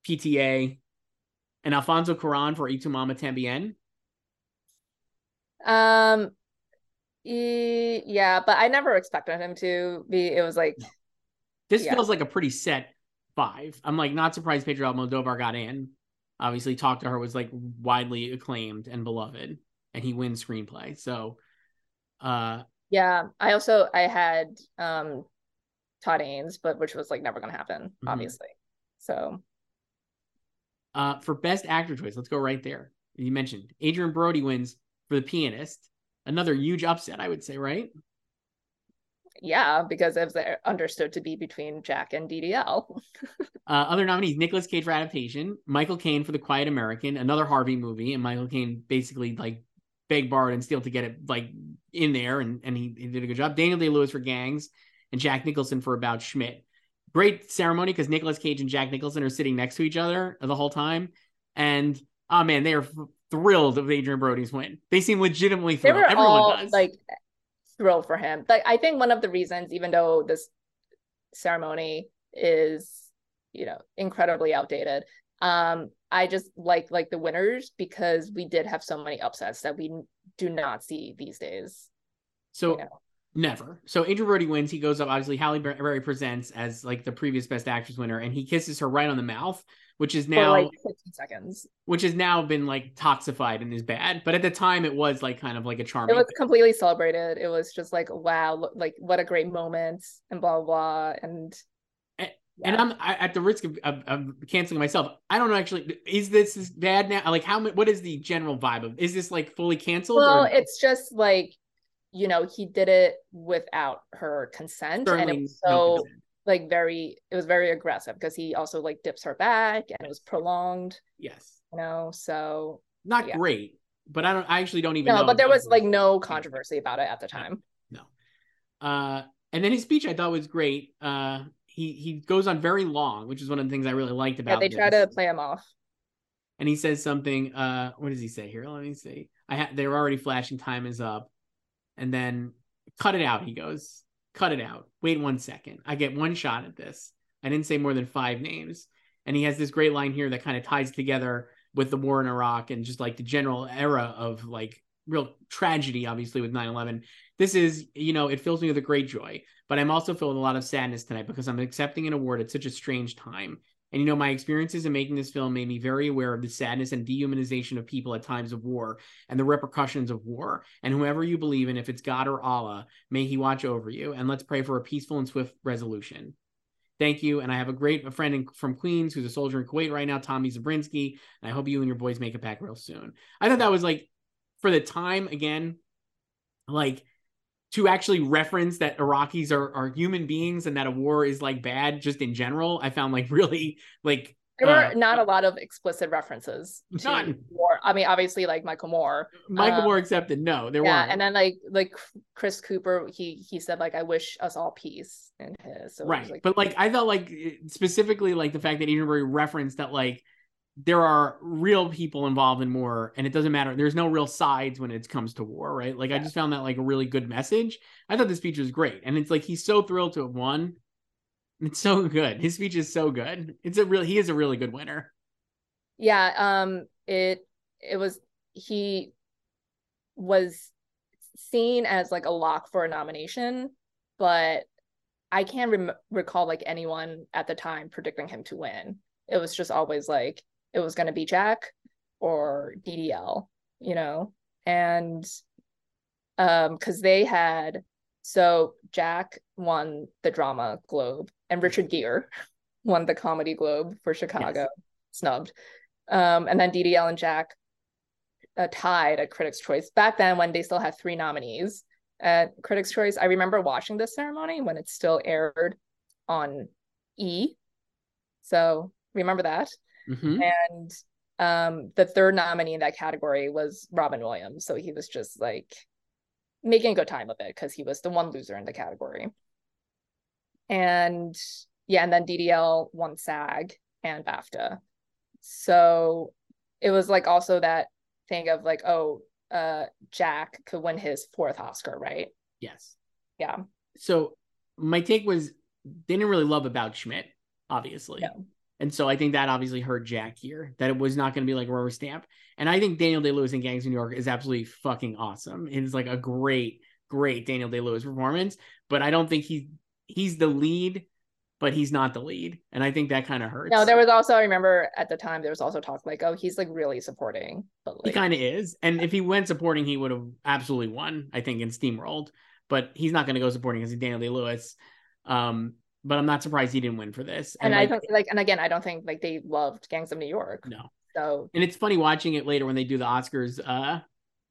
[SPEAKER 1] PTA, and Alfonso Cuarón for Y Tu Mama Tambien.
[SPEAKER 2] Um, yeah, but I never expected him to be. It was like
[SPEAKER 1] this
[SPEAKER 2] yeah.
[SPEAKER 1] feels like a pretty set five. I'm like not surprised Pedro Almodovar got in. Obviously, Talk to Her was like widely acclaimed and beloved, and he wins screenplay. So, uh,
[SPEAKER 2] yeah, I also I had um Todd Haynes, but which was like never gonna happen,
[SPEAKER 1] Mm-hmm.
[SPEAKER 2] obviously. So,
[SPEAKER 1] uh, for best actor choice, let's go right there. You mentioned Adrien Brody wins for The Pianist, another huge upset, I would say, right?
[SPEAKER 2] Yeah, because it was understood to be between Jack and DDL.
[SPEAKER 1] uh, other nominees: Nicolas Cage for adaptation, Michael Caine for The Quiet American, another Harvey movie, and Michael Caine basically like begged, borrowed, and steal to get it like in there, and and he, he did a good job. Daniel Day Lewis for Gangs, and Jack Nicholson for About Schmidt. Great ceremony because Nicolas Cage and Jack Nicholson are sitting next to each other the whole time, and oh man, they are thrilled of Adrien Brody's win. They seem legitimately thrilled.
[SPEAKER 2] They were
[SPEAKER 1] Everyone
[SPEAKER 2] all
[SPEAKER 1] does.
[SPEAKER 2] like thrilled for him. Like I think one of the reasons, even though this ceremony is, you know, incredibly outdated, um, I just like like the winners because we did have so many upsets that we do not see these days.
[SPEAKER 1] So
[SPEAKER 2] you know.
[SPEAKER 1] never. So Adrien Brody wins. He goes up. Obviously, Halle Berry presents as like the previous Best Actress winner, and he kisses her right on the mouth, which is now
[SPEAKER 2] like 15 seconds.
[SPEAKER 1] which has now been like toxified and is bad. But at the time, it was like kind of like a charming.
[SPEAKER 2] It was completely celebrated. It was just like wow, like what a great moment, and blah blah blah, and
[SPEAKER 1] And I'm I, at the risk of, of, of canceling myself. I don't know actually. Is this bad now? Like how? What is the general vibe of? Is this like fully canceled?
[SPEAKER 2] well,
[SPEAKER 1] or
[SPEAKER 2] it's just like you know he did it without her consent, and it was
[SPEAKER 1] no
[SPEAKER 2] so
[SPEAKER 1] consent?
[SPEAKER 2] Like very it was very aggressive because he also like dips her back and it was prolonged
[SPEAKER 1] yes,
[SPEAKER 2] you know so
[SPEAKER 1] not
[SPEAKER 2] Yeah.
[SPEAKER 1] great. But I don't. I actually don't even.
[SPEAKER 2] no
[SPEAKER 1] know
[SPEAKER 2] but there was like no controversy about it at the time
[SPEAKER 1] No. Uh, and then his speech I thought was great. Uh, he he goes on very long, which is one of the things I really liked about.
[SPEAKER 2] yeah they try to play him off
[SPEAKER 1] and he says something. Uh, what does he say here? Let me see. I ha- they're already flashing. Time is up, and then cut it out. He goes, cut it out. Wait one second. I get one shot at this. I didn't say more than five names. And he has this great line here that kind of ties together with the war in Iraq and just like the general era of like real tragedy, obviously, with 9 11. This is, you know, it fills me with a great joy, but I'm also filled with a lot of sadness tonight because I'm accepting an award at such a strange time. And, you know, my experiences in making this film made me very aware of the sadness and dehumanization of people at times of war and the repercussions of war. And whoever you believe in, if it's God or Allah, may He watch over you. And let's pray for a peaceful and swift resolution. Thank you. And I have a great a friend in, from Queens who's a soldier in Kuwait right now, Tommy Zabrinsky. And I hope you and your boys make it back real soon. I thought that was like, for the time, again, like to actually reference that Iraqis are, are human beings and that a war is like bad just in general, I found like really like
[SPEAKER 2] there were
[SPEAKER 1] uh,
[SPEAKER 2] not a lot of explicit references to
[SPEAKER 1] None.
[SPEAKER 2] war i mean obviously like michael moore
[SPEAKER 1] Michael
[SPEAKER 2] Um,
[SPEAKER 1] Moore accepted. No, there
[SPEAKER 2] yeah
[SPEAKER 1] weren't.
[SPEAKER 2] and then like like chris cooper he he said like i wish us all peace in his so it was,
[SPEAKER 1] right
[SPEAKER 2] like,
[SPEAKER 1] but like i felt like specifically like the fact that Brody referenced that like there are real people involved in war and it doesn't matter. There's no real sides when it comes to war right? Like i just found that like a really good message. I thought the speech was great and it's like he's so thrilled to have won. It's so good. His speech is so good. It's a real he is a really good winner.
[SPEAKER 2] Yeah um it it was he was seen as like a lock for a nomination but i can't rem- recall like anyone at the time predicting him to win. It was just always like it was going to be jack or ddl you know and um because they had so jack won the drama globe and richard gere won the comedy globe for chicago snubbed um, and then DDL and Jack uh, tied at Critics' Choice back then when they still had three nominees at Critics' Choice. I remember watching this ceremony when it still aired on E. So remember that.
[SPEAKER 1] Mhm.
[SPEAKER 2] And um, the third nominee in that category was Robin Williams. So he was just like making a good time of it because he was the one loser in the category. And yeah, and then DDL won SAG and BAFTA. So it was like also that thing of like, oh, uh, Jack could win his fourth Oscar, right?
[SPEAKER 1] Yes.
[SPEAKER 2] Yeah.
[SPEAKER 1] So my take was they didn't really love about Schmidt, obviously.
[SPEAKER 2] No.
[SPEAKER 1] And so I think that obviously hurt Jack here, that it was not going to be like a rubber stamp. And I think Daniel Day Lewis in Gangs of New York is absolutely fucking awesome. It is like a great, great Daniel Day Lewis performance. But I don't think he's he's the lead, but he's not the lead. And I think that kind of hurts.
[SPEAKER 2] No, there was also I remember at the time there was also talk like, oh, he's like really supporting, but
[SPEAKER 1] he kind of is. And if he went supporting, he would have absolutely won, I think, in Steamworld. But he's not going to go supporting because he's Daniel Day Lewis. Um, but I'm not surprised he didn't win for this.
[SPEAKER 2] and
[SPEAKER 1] like,
[SPEAKER 2] I don't like and again I don't think like they loved Gangs of New York.
[SPEAKER 1] no.
[SPEAKER 2] So
[SPEAKER 1] And it's funny watching it later when they do the Oscars, uh,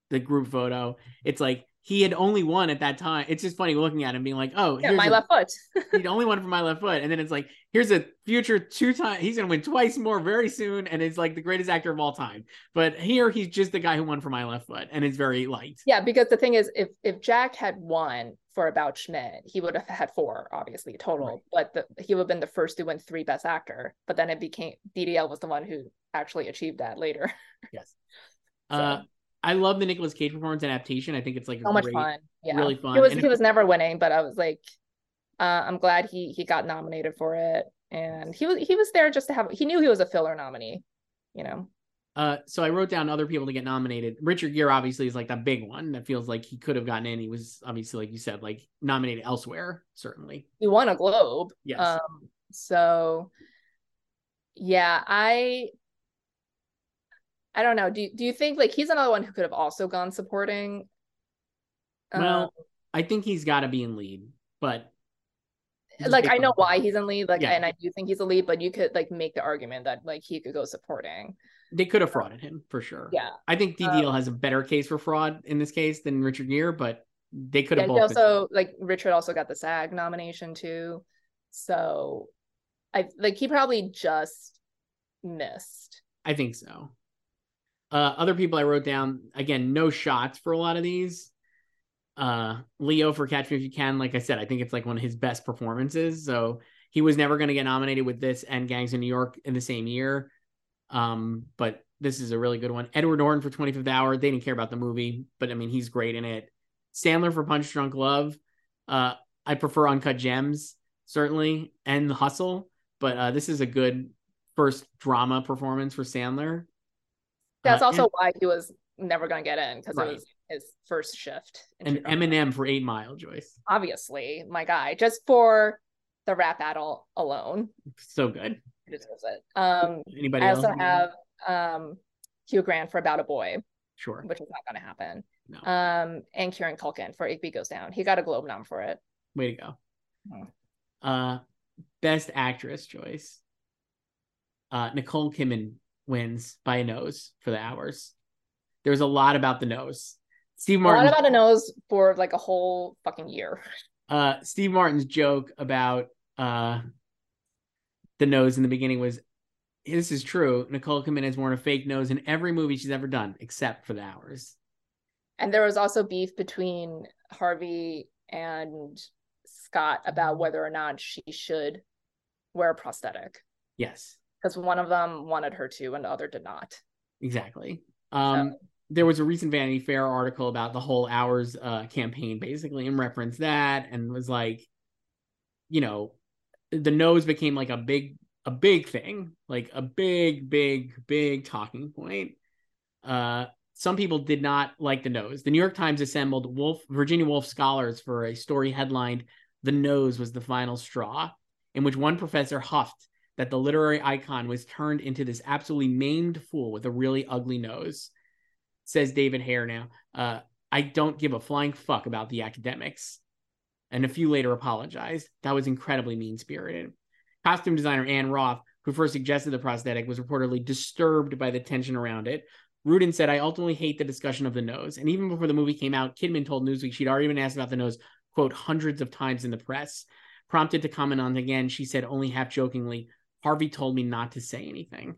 [SPEAKER 1] the group photo. It's like he had only won at that time. It's just funny looking at him being like, "Oh,
[SPEAKER 2] yeah, my
[SPEAKER 1] a-
[SPEAKER 2] left foot.
[SPEAKER 1] he only won for my left foot," and then it's like, "Here's a future two time. He's gonna win twice more very soon, and it's like the greatest actor of all time." But here, he's just the guy who won for my left foot, and it's very light.
[SPEAKER 2] Yeah, because the thing is, if if Jack had won for about Schmidt, he would have had four, obviously total.
[SPEAKER 1] Right.
[SPEAKER 2] But the, he would have been the first to win three Best Actor. But then it became DDL was the one who actually achieved that later.
[SPEAKER 1] Yes.
[SPEAKER 2] So.
[SPEAKER 1] Uh, I love the Nicolas Cage performance adaptation. I think it's like
[SPEAKER 2] so much
[SPEAKER 1] great,
[SPEAKER 2] fun. Yeah,
[SPEAKER 1] really fun.
[SPEAKER 2] He was
[SPEAKER 1] And
[SPEAKER 2] he
[SPEAKER 1] it-
[SPEAKER 2] was never winning, but I was like, uh, I'm glad he he got nominated for it, and he was he was there just to have. He knew he was a filler nominee, you know.
[SPEAKER 1] Uh, so I wrote down other people to get nominated. Richard Gere obviously is like the big one that feels like he could have gotten in. He was obviously, like you said, like nominated elsewhere, certainly.
[SPEAKER 2] He won a Globe.
[SPEAKER 1] Yes.
[SPEAKER 2] Um. So, yeah, I. I don't know. Do do you think like he's another one who could have also gone supporting?
[SPEAKER 1] Well,
[SPEAKER 2] Um,
[SPEAKER 1] I think he's got to be in lead, but
[SPEAKER 2] like I know why he's in lead, like,
[SPEAKER 1] Yeah.
[SPEAKER 2] and I do think he's a lead, but you could like make the argument that like he could go supporting.
[SPEAKER 1] They could have frauded him for sure.
[SPEAKER 2] Yeah.
[SPEAKER 1] I think DDL
[SPEAKER 2] Um,
[SPEAKER 1] has a better case for fraud in this case than Richard Gere, but they could have
[SPEAKER 2] he
[SPEAKER 1] both. been-
[SPEAKER 2] also like Richard also got the SAG nomination too. So I like he probably just missed.
[SPEAKER 1] I think so. Uh, other people I wrote down again, no shots for a lot of these. Uh, Leo for Catch Me If You Can, like I said, I think it's like one of his best performances. So he was never going to get nominated with this and Gangs in New York in the same year. Um, but this is a really good one. Edward Norton for 25th Hour. They didn't care about the movie, but I mean, he's great in it. Sandler for Punch Drunk Love. Uh, I prefer Uncut Gems, certainly, and The Hustle, but uh, this is a good first drama performance for Sandler.
[SPEAKER 2] That's
[SPEAKER 1] Uh,
[SPEAKER 2] also
[SPEAKER 1] and,
[SPEAKER 2] why he was never gonna get in because
[SPEAKER 1] Right.
[SPEAKER 2] it was his first shift.
[SPEAKER 1] and Eminem for Eight Mile, Joyce.
[SPEAKER 2] obviously, my guy, just for the rap battle alone,
[SPEAKER 1] So good.
[SPEAKER 2] Deserves it. Um,
[SPEAKER 1] Anybody
[SPEAKER 2] I
[SPEAKER 1] else?
[SPEAKER 2] also have um Hugh Grant for About a Boy,
[SPEAKER 1] Sure.
[SPEAKER 2] which is not gonna happen.
[SPEAKER 1] No.
[SPEAKER 2] Um, and Kieran Culkin for Igby Goes Down. He got a Globe nom for it.
[SPEAKER 1] Way to go.
[SPEAKER 2] Mhm.
[SPEAKER 1] Uh, best actress choice. Uh, Nicole Kidman wins by a nose for the hours. There was a lot about the nose. Steve Martin.
[SPEAKER 2] A lot
[SPEAKER 1] Martin.
[SPEAKER 2] about a nose for like a whole fucking year.
[SPEAKER 1] uh, Steve Martin's joke about uh, the nose in the beginning was, "This is true. Nicole Kidman has worn a fake nose in every movie she's ever done, except for the hours."
[SPEAKER 2] And there was also beef between Harvey and Scott about whether or not she should wear a prosthetic
[SPEAKER 1] Yes,
[SPEAKER 2] because one of them wanted her to and the other did not.
[SPEAKER 1] exactly. Um, there was a recent Vanity Fair article about the whole hours uh, campaign, basically, and referenced that, and was like, you know, the nose became like a big, a big thing, like a big, big, big talking point. Uh, some people did not like the nose. The New York Times assembled Wolf, Virginia Woolf scholars for a story headlined "The Nose was the final straw," in which one professor huffed that the literary icon was turned into this absolutely maimed fool with a really ugly nose. Says David Hare now. Uh, I don't give a flying fuck about the academics. And a few later apologized. That was incredibly mean spirited. Costume designer Anne Roth, who first suggested the prosthetic, was reportedly disturbed by the tension around it. Rudin said, I ultimately hate the discussion of the nose. And even before the movie came out, Kidman told Newsweek she'd already been asked about the nose, quote, hundreds of times in the press. Prompted to comment on it again, she said, only half jokingly, Harvey told me not to say anything.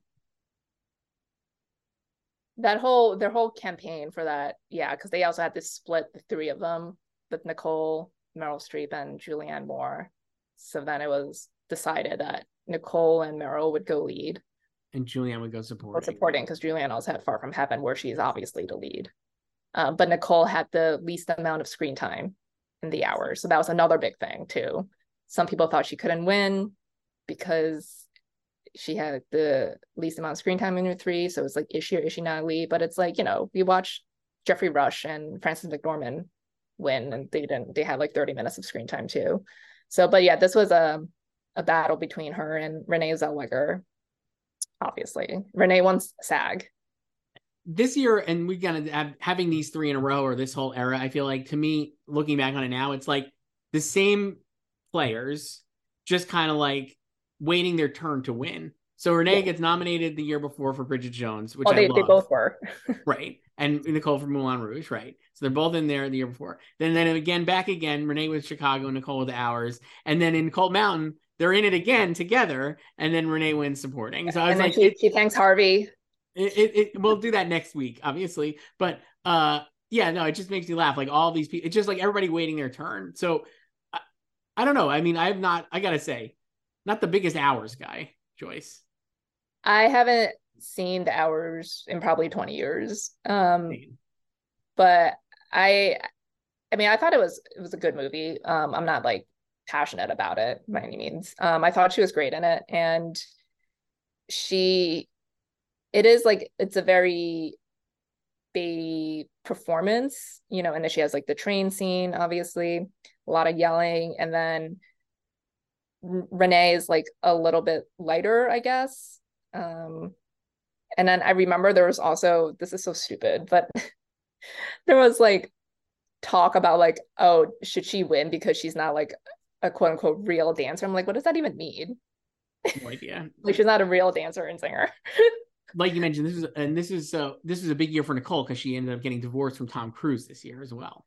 [SPEAKER 2] That whole their whole campaign for that, yeah, because they also had to split the three of them with Nicole, Meryl Streep, and Julianne Moore. So then it was decided that Nicole and Meryl would go lead.
[SPEAKER 1] And Julianne would go supporting.
[SPEAKER 2] supporting because Julianne also had Far From Heaven, where she's obviously the lead. Um, but Nicole had the least amount of screen time in the hour. So that was another big thing too. Some people thought she couldn't win because she had the least amount of screen time in her three. So it's like, is she or is she not a lead? But it's like, you know, we watch Geoffrey Rush and Frances McDormand win and they didn't they had like 30 minutes of screen time too. So but yeah, this was a a battle between her and Renee Zellweger. Obviously, Renee wants SAG.
[SPEAKER 1] This year, and we're gonna have having these three in a row or this whole era. I feel like to me, looking back on it now, it's like the same players, just kind of like waiting their turn to win. So Renee yeah. gets nominated the year before for Bridget Jones, which oh,
[SPEAKER 2] they,
[SPEAKER 1] they
[SPEAKER 2] both were
[SPEAKER 1] right, and Nicole for Moulin Rouge, right. So they're both in there the year before. Then then again back again, Renee with Chicago, Nicole with Hours, and then in Cold Mountain they're in it again together, and then Renee wins supporting. So I was
[SPEAKER 2] and
[SPEAKER 1] like,
[SPEAKER 2] she, she thanks Harvey.
[SPEAKER 1] It, it, it, we'll do that next week, obviously, but uh, yeah, no, it just makes me laugh. Like all these people, it's just like everybody waiting their turn. So I, I don't know. I mean, I've not. I gotta say, not the biggest hours guy, Joyce.
[SPEAKER 2] I haven't seen the hours in probably 20 years. Um, but I I mean, I thought it was it was a good movie. Um, I'm not like passionate about it by any means. Um, I thought she was great in it, and she, it is like it's a very big performance, you know, and then she has like the train scene, obviously, a lot of yelling, and then Renee is like a little bit lighter, I guess. Um, and then I remember there was also this is so stupid, but there was like talk about like, oh, should she win because she's not like a quote unquote real dancer. I'm like, what does that even mean?
[SPEAKER 1] No idea.
[SPEAKER 2] like she's not a real dancer and singer.
[SPEAKER 1] like you mentioned, this is and this is so uh, this is a big year for Nicole because she ended up getting divorced from Tom Cruise this year as well.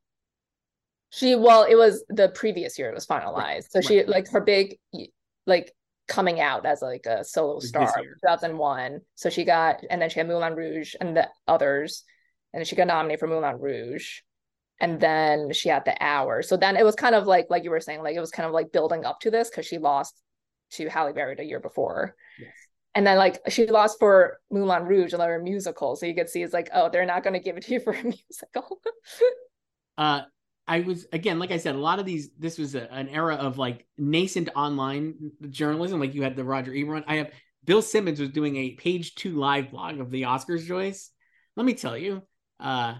[SPEAKER 2] She well, it was the previous year it was finalized. Right. So she right. like her big like coming out as like a solo star 2001. So she got and then she had Moulin Rouge and the others, and then she got nominated for Moulin Rouge and then she had the hour. So then it was kind of like like you were saying, like it was kind of like building up to this because she lost to Halle Berry the year before. Yes. And then like she lost for Moulin Rouge, another musical. So you could see it's like, oh, they're not gonna give it to you for a musical.
[SPEAKER 1] uh I was again, like I said, a lot of these. This was a, an era of like nascent online journalism. Like you had the Roger Ebert. I have Bill Simmons was doing a page two live blog of the Oscars. Joyce, let me tell you, uh,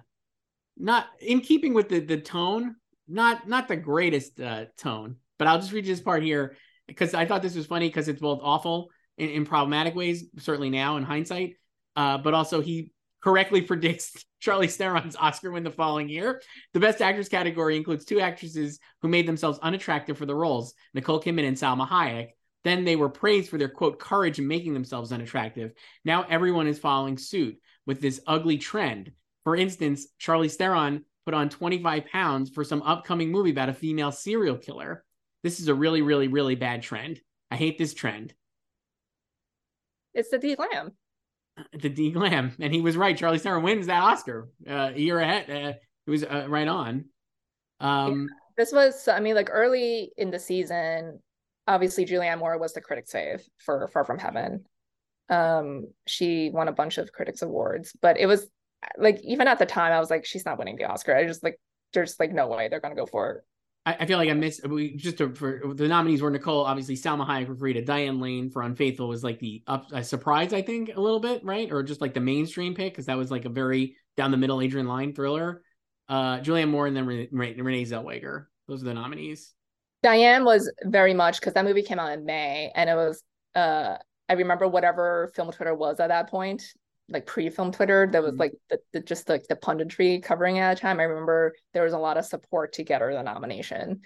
[SPEAKER 1] not in keeping with the the tone, not not the greatest uh, tone. But I'll just read this part here because I thought this was funny because it's both awful in, in problematic ways, certainly now in hindsight, uh, but also he correctly predicts Charlize Theron's Oscar win the following year. The Best Actress category includes two actresses who made themselves unattractive for the roles, Nicole Kidman and Salma Hayek. Then they were praised for their quote courage in making themselves unattractive. Now everyone is following suit with this ugly trend. For instance, Charlize Theron put on 25 pounds for some upcoming movie about a female serial killer. This is a really, really, really bad trend. I hate this trend.
[SPEAKER 2] It's the D Glam.
[SPEAKER 1] The D Glam, and he was right. Charlize Theron wins that Oscar uh, a year ahead. Uh, it was uh, right on. Um,
[SPEAKER 2] yeah. This was, I mean, like early in the season. Obviously, Julianne Moore was the critics' fave for Far From Heaven. Um, she won a bunch of critics awards, but it was like even at the time I was like, she's not winning the Oscar. I just like there's like no way they're gonna go for.
[SPEAKER 1] I, I feel like I missed we just to, for the nominees were Nicole, obviously Salma Hayek for Frida, Diane Lane for Unfaithful was like the up a surprise, I think, a little bit, right? Or just like the mainstream pick because that was like a very down the middle Adrian Lyne thriller. Uh, Julianne Moore and then Renee, Renee Zellweger. Those are the nominees.
[SPEAKER 2] Diane was very much because that movie came out in May, and it was uh I remember whatever film Twitter was at that point like pre-film Twitter that was mm-hmm. like the, the, just like the punditry covering at a time. I remember there was a lot of support to get her the nomination.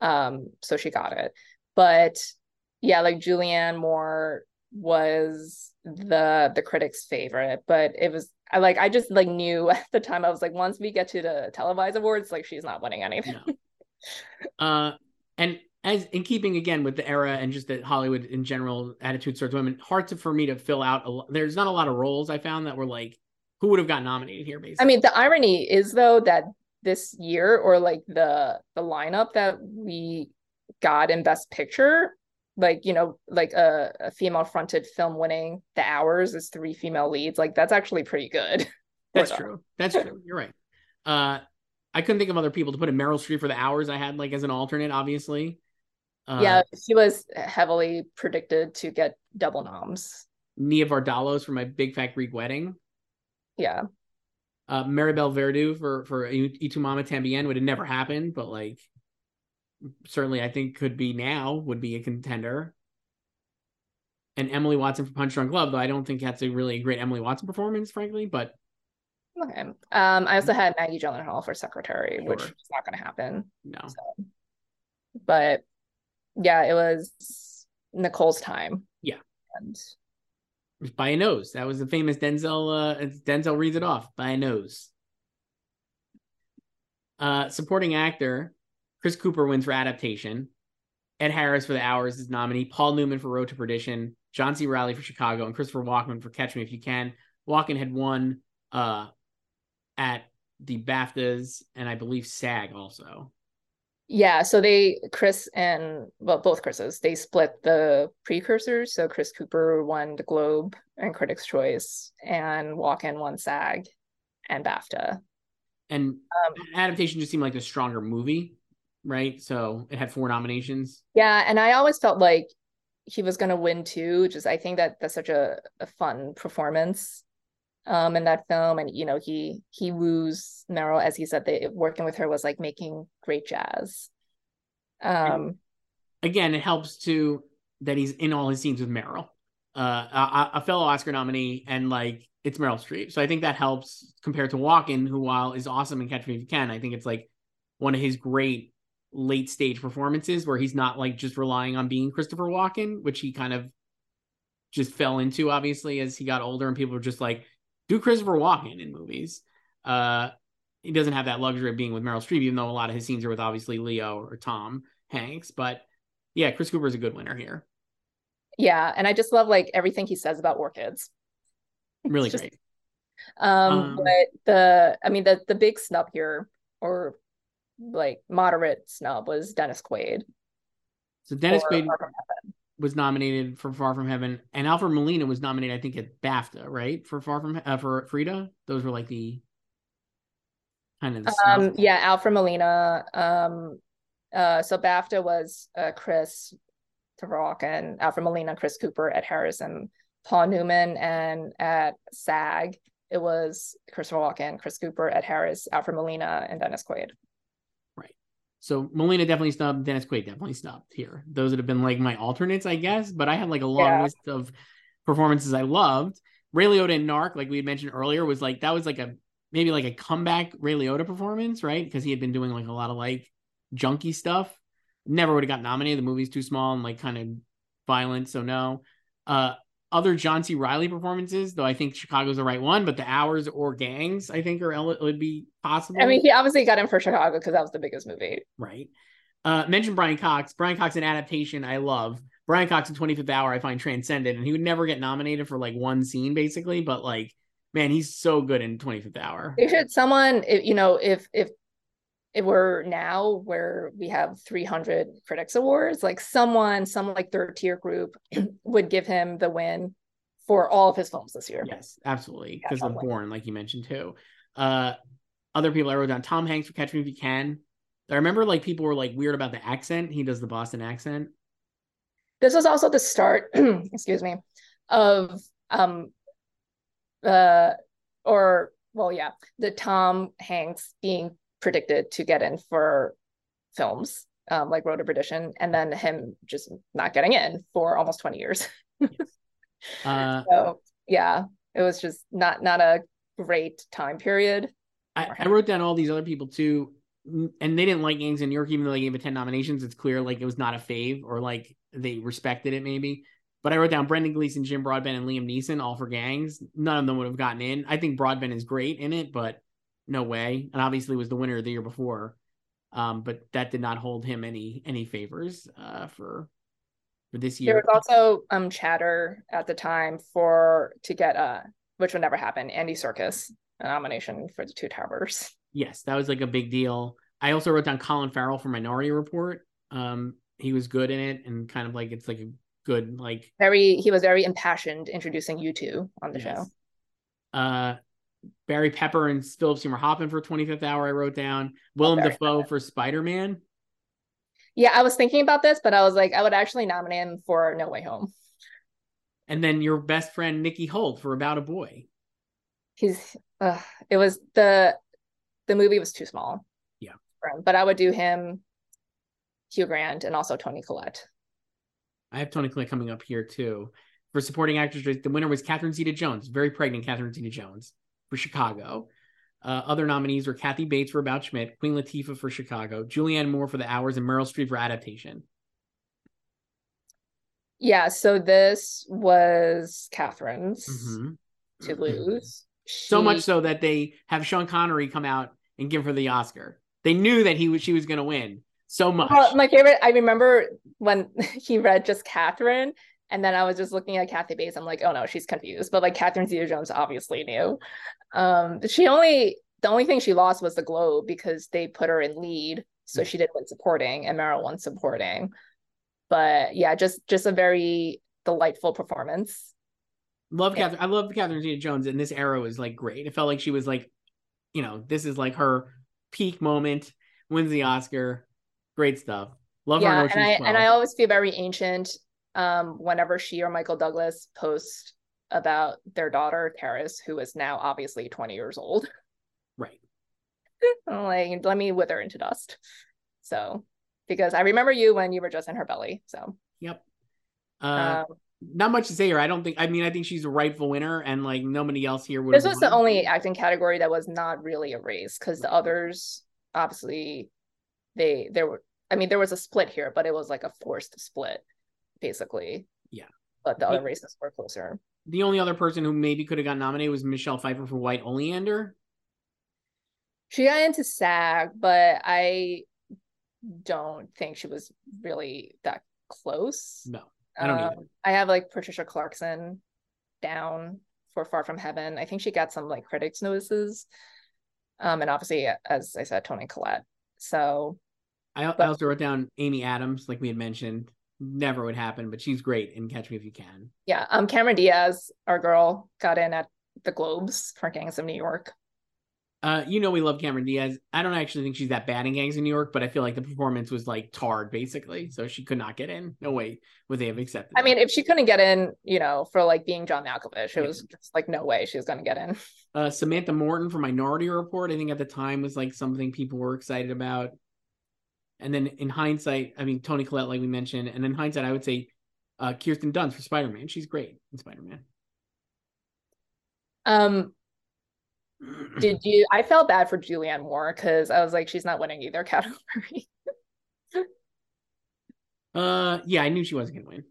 [SPEAKER 2] Um, so she got it. But yeah, like Julianne Moore was the the critics' favorite, but it was I like I just like knew at the time I was like once we get to the televised awards, like she's not winning anything.
[SPEAKER 1] No. uh, and as in keeping again with the era and just the Hollywood in general attitude towards women, hard to for me to fill out. A, there's not a lot of roles I found that were like who would have got nominated here. Basically,
[SPEAKER 2] I mean, the irony is though that this year or like the the lineup that we got in Best Picture, like you know, like a, a female fronted film winning The Hours is three female leads. Like that's actually pretty good.
[SPEAKER 1] That's true. That's true. You're right. Uh, I couldn't think of other people to put in Meryl Streep for The Hours. I had like as an alternate, obviously.
[SPEAKER 2] Uh, yeah, she was heavily predicted to get double noms.
[SPEAKER 1] Nia Vardalos for my Big Fat Greek Wedding.
[SPEAKER 2] Yeah.
[SPEAKER 1] Uh, Maribel Verdú for for Y Tu Mamá También would have never happened, but like certainly I think could be now would be a contender. And Emily Watson for Punch Drunk Love, though I don't think that's a really great Emily Watson performance, frankly. But
[SPEAKER 2] okay. Um, I also had Maggie Gyllenhaal for Secretary, sure. which is not going to happen.
[SPEAKER 1] No.
[SPEAKER 2] So. But yeah, it was Nicole's time.
[SPEAKER 1] Yeah.
[SPEAKER 2] And
[SPEAKER 1] by a nose. That was the famous Denzel. Uh, Denzel reads it off by a nose. Uh, supporting actor Chris Cooper wins for adaptation. Ed Harris for The Hours is nominee. Paul Newman for Road to Perdition. John C. Reilly for Chicago, and Christopher Walken for Catch Me If You Can. Walken had won uh, at the BAFTAs and I believe SAG also.
[SPEAKER 2] Yeah, so they Chris and well both Chris's they split the precursors. So Chris Cooper won the Globe and Critics' Choice, and Walken won SAG and BAFTA.
[SPEAKER 1] And um, adaptation just seemed like a stronger movie, right? So it had four nominations.
[SPEAKER 2] Yeah, and I always felt like he was going to win too. Just I think that that's such a, a fun performance um in that film. And you know he he woos Meryl as he said that working with her was like making great jazz. Um
[SPEAKER 1] again it helps to that he's in all his scenes with Meryl. Uh a, a fellow Oscar nominee and like it's Meryl Streep. So I think that helps compared to Walken who while is awesome in Catch Me If You Can I think it's like one of his great late stage performances where he's not like just relying on being Christopher Walken which he kind of just fell into obviously as he got older and people were just like do Christopher Walken in movies. Uh, he doesn't have that luxury of being with Meryl Streep, even though a lot of his scenes are with obviously Leo or Tom Hanks. But yeah, Chris Cooper is a good winner here.
[SPEAKER 2] Yeah, and I just love like everything he says about orchids.
[SPEAKER 1] Really just, great.
[SPEAKER 2] Um, um, but the I mean the the big snub here, or like moderate snub, was Dennis Quaid.
[SPEAKER 1] So Dennis Quaid was nominated for Far From Heaven, and Alfred Molina was nominated, I think, at BAFTA, right? For Far From uh, for Frida. Those were like the kind of. The
[SPEAKER 2] um, yeah, Alfred Molina. Um, uh, so BAFTA was uh, Chris Rock and Alfred Molina, Chris Cooper, Ed Harris, and Paul Newman, and at SAG it was Christopher Walken, Chris Cooper, Ed Harris, Alfred Molina, and Dennis Quaid.
[SPEAKER 1] So Molina definitely snubbed. Dennis Quaid definitely snubbed here. Those would have been like my alternates, I guess. But I had like a long yeah. list of performances I loved. Ray Liotta and Narc, like we had mentioned earlier, was like that was like a maybe like a comeback Ray Liotta performance, right? Because he had been doing like a lot of like junky stuff. Never would have got nominated. The movie's too small and like kind of violent, so no. Uh, other John C. Reilly performances, though I think Chicago's the right one, but the hours or gangs, I think, are would be possible.
[SPEAKER 2] I mean, he obviously got in for Chicago because that was the biggest movie.
[SPEAKER 1] Right. Uh, mentioned Brian Cox. Brian Cox, an adaptation I love. Brian Cox in 25th Hour, I find transcendent, and he would never get nominated for like one scene, basically. But like, man, he's so good in 25th Hour.
[SPEAKER 2] They should someone, you know, if if if we're now where we have 300 critics awards like someone some like third tier group would give him the win for all of his films this year.
[SPEAKER 1] Yes absolutely because yeah, of Bourne like you mentioned too. Uh other people i wrote down tom hanks for catch me if you can. I remember like people were like weird about the accent. He does the boston accent.
[SPEAKER 2] This was also the start excuse me of um uh or well yeah the tom hanks being predicted to get in for films um, like Road to Perdition, and then him just not getting in for almost 20 years. uh, so yeah, it was just not not a great time period.
[SPEAKER 1] I, I, wrote down all these other people too, and they didn't like Gangs in New York, even though they gave it 10 nominations. It's clear like it was not a fave or like they respected it maybe. But I wrote down Brendan Gleeson, Jim Broadbent, and Liam Neeson, all for gangs. None of them would have gotten in. I think Broadbent is great in it, but no way. And obviously was the winner the year before. Um, but that did not hold him any any favors uh, for for this year.
[SPEAKER 2] There was also um chatter at the time for to get uh which would never happen, Andy Serkis a nomination for the Two Towers.
[SPEAKER 1] Yes, that was like a big deal. I also wrote down Colin Farrell for Minority Report. Um, he was good in it, and kind of like it's like a good like
[SPEAKER 2] very. He was very impassioned introducing U2 on the yes. show.
[SPEAKER 1] Uh, Barry Pepper and Philip Seymour Hoffman for 25th Hour. I wrote down Willem oh, Dafoe for Spider Man.
[SPEAKER 2] Yeah, I was thinking about this, but I was like, I would actually nominate him for No Way Home.
[SPEAKER 1] And then your best friend Nicky Hoult for About a Boy.
[SPEAKER 2] He's. Uh, it was the the movie was too small.
[SPEAKER 1] Yeah.
[SPEAKER 2] But I would do him, Hugh Grant, and also Toni Collette.
[SPEAKER 1] I have Toni Collette coming up here too. For supporting actress, the winner was Catherine Zeta Jones, very pregnant Catherine Zeta Jones for Chicago. Uh, other nominees were Kathy Bates for About Schmidt, Queen Latifah for Chicago, Julianne Moore for The Hours, and Meryl Streep for Adaptation.
[SPEAKER 2] Yeah, so this was Catherine's mm-hmm. to lose.
[SPEAKER 1] She... So much so that they have Sean Connery come out and give her the Oscar. They knew that he was she was going to win so much.
[SPEAKER 2] Well, my favorite, I remember when he read just Catherine, and then I was just looking at Kathy Bates. I'm like, oh no, she's confused. But like Catherine Zeta Jones obviously knew. Um, she only the only thing she lost was the Globe because they put her in lead, so she did win supporting, and Meryl won supporting. But yeah, just just a very delightful performance.
[SPEAKER 1] Love yeah. Catherine. I love Catherine Zeta Jones, and this era was like great. It felt like she was like, you know, this is like her peak moment. Wins the Oscar. Great stuff. Love
[SPEAKER 2] yeah, her. and I and I always feel very ancient um, whenever she or Michael Douglas post about their daughter, Carys, who is now obviously 20 years old.
[SPEAKER 1] Right.
[SPEAKER 2] Like, let me wither into dust. So, because I remember you when you were just in her belly. So,
[SPEAKER 1] yep. Uh, um, not much to say here. I don't think. I mean, I think she's a rightful winner, and like nobody else here would.
[SPEAKER 2] This was won. the only acting category that was not really a race because the others, obviously, they there were. I mean, there was a split here, but it was like a forced split basically.
[SPEAKER 1] Yeah.
[SPEAKER 2] But the other races were closer.
[SPEAKER 1] The only other person who maybe could have got nominated was Michelle Pfeiffer for White Oleander.
[SPEAKER 2] She got into SAG, but I don't think she was really that close.
[SPEAKER 1] No, I don't um, either. I
[SPEAKER 2] have like Patricia Clarkson down for Far From Heaven. I think she got some like critics notices. Um, and obviously, as I said, Toni Collette. So
[SPEAKER 1] I, but, I also wrote down Amy Adams, like we had mentioned never would happen, but she's great in Catch Me If You Can.
[SPEAKER 2] Yeah. Um, Cameron Diaz, our girl, got in at the Globes for Gangs of New York.
[SPEAKER 1] Uh, you know we love Cameron Diaz. I don't actually think she's that bad in Gangs of New York, but I feel like the performance was like tarred basically, so she could not get in. No way would they have accepted.
[SPEAKER 2] I mean, if she couldn't get in, you know, for like being John Malkovich, it yeah. was just like no way she was going to get in.
[SPEAKER 1] Uh, Samantha Morton for Minority Report, I think at the time was like something people were excited about. And then in hindsight, I mean Toni Collette, like we mentioned, and in hindsight, I would say uh, Kirsten Dunst for Spider Man. She's great in Spider Man.
[SPEAKER 2] Um, did you? I felt bad for Julianne Moore because I was like, she's not winning either category.
[SPEAKER 1] uh, yeah, I knew she wasn't gonna win,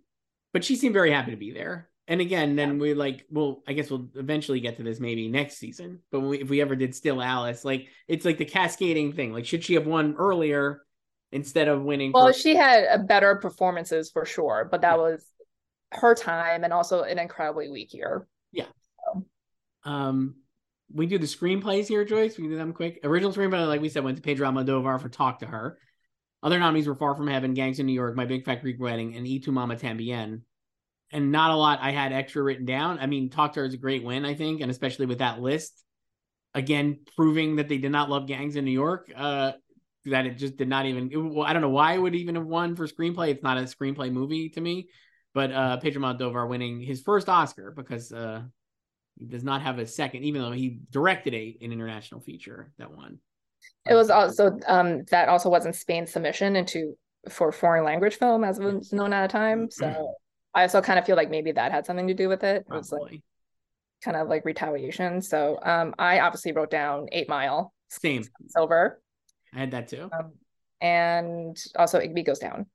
[SPEAKER 1] but she seemed very happy to be there. And again, then we like, well, I guess we'll eventually get to this maybe next season. But we, if we ever did Still Alice, like it's like the cascading thing. Like, should she have won earlier? Instead of winning.
[SPEAKER 2] Well, for- she had better performances for sure, but that yeah. was her time and also an incredibly weak year.
[SPEAKER 1] Yeah. So. Um, we do the screenplays here, Joyce. We do them quick. Original screenplay, like we said, went to Pedro Almodovar for Talk to Her. Other nominees were Far From Heaven, Gangs in New York, My Big Fat Greek Wedding, and Y Tu Mama Tambien. And not a lot I had extra written down. I mean, Talk to Her is a great win, I think, and especially with that list. Again, proving that they did not love gangs in New York. Uh, that it just did not even. It, well, I don't know why it would even have won for screenplay. It's not a screenplay movie to me, but uh, Pedro Almodovar winning his first Oscar because uh, he does not have a second, even though he directed a an international feature that won.
[SPEAKER 2] It was also um, that also wasn't Spain's submission into for foreign language film as was known at a time. So I also kind of feel like maybe that had something to do with it. It was like kind of like retaliation. So um, I obviously wrote down Eight Mile.
[SPEAKER 1] Same.
[SPEAKER 2] Silver.
[SPEAKER 1] I had that too. Um,
[SPEAKER 2] and also Igby goes down.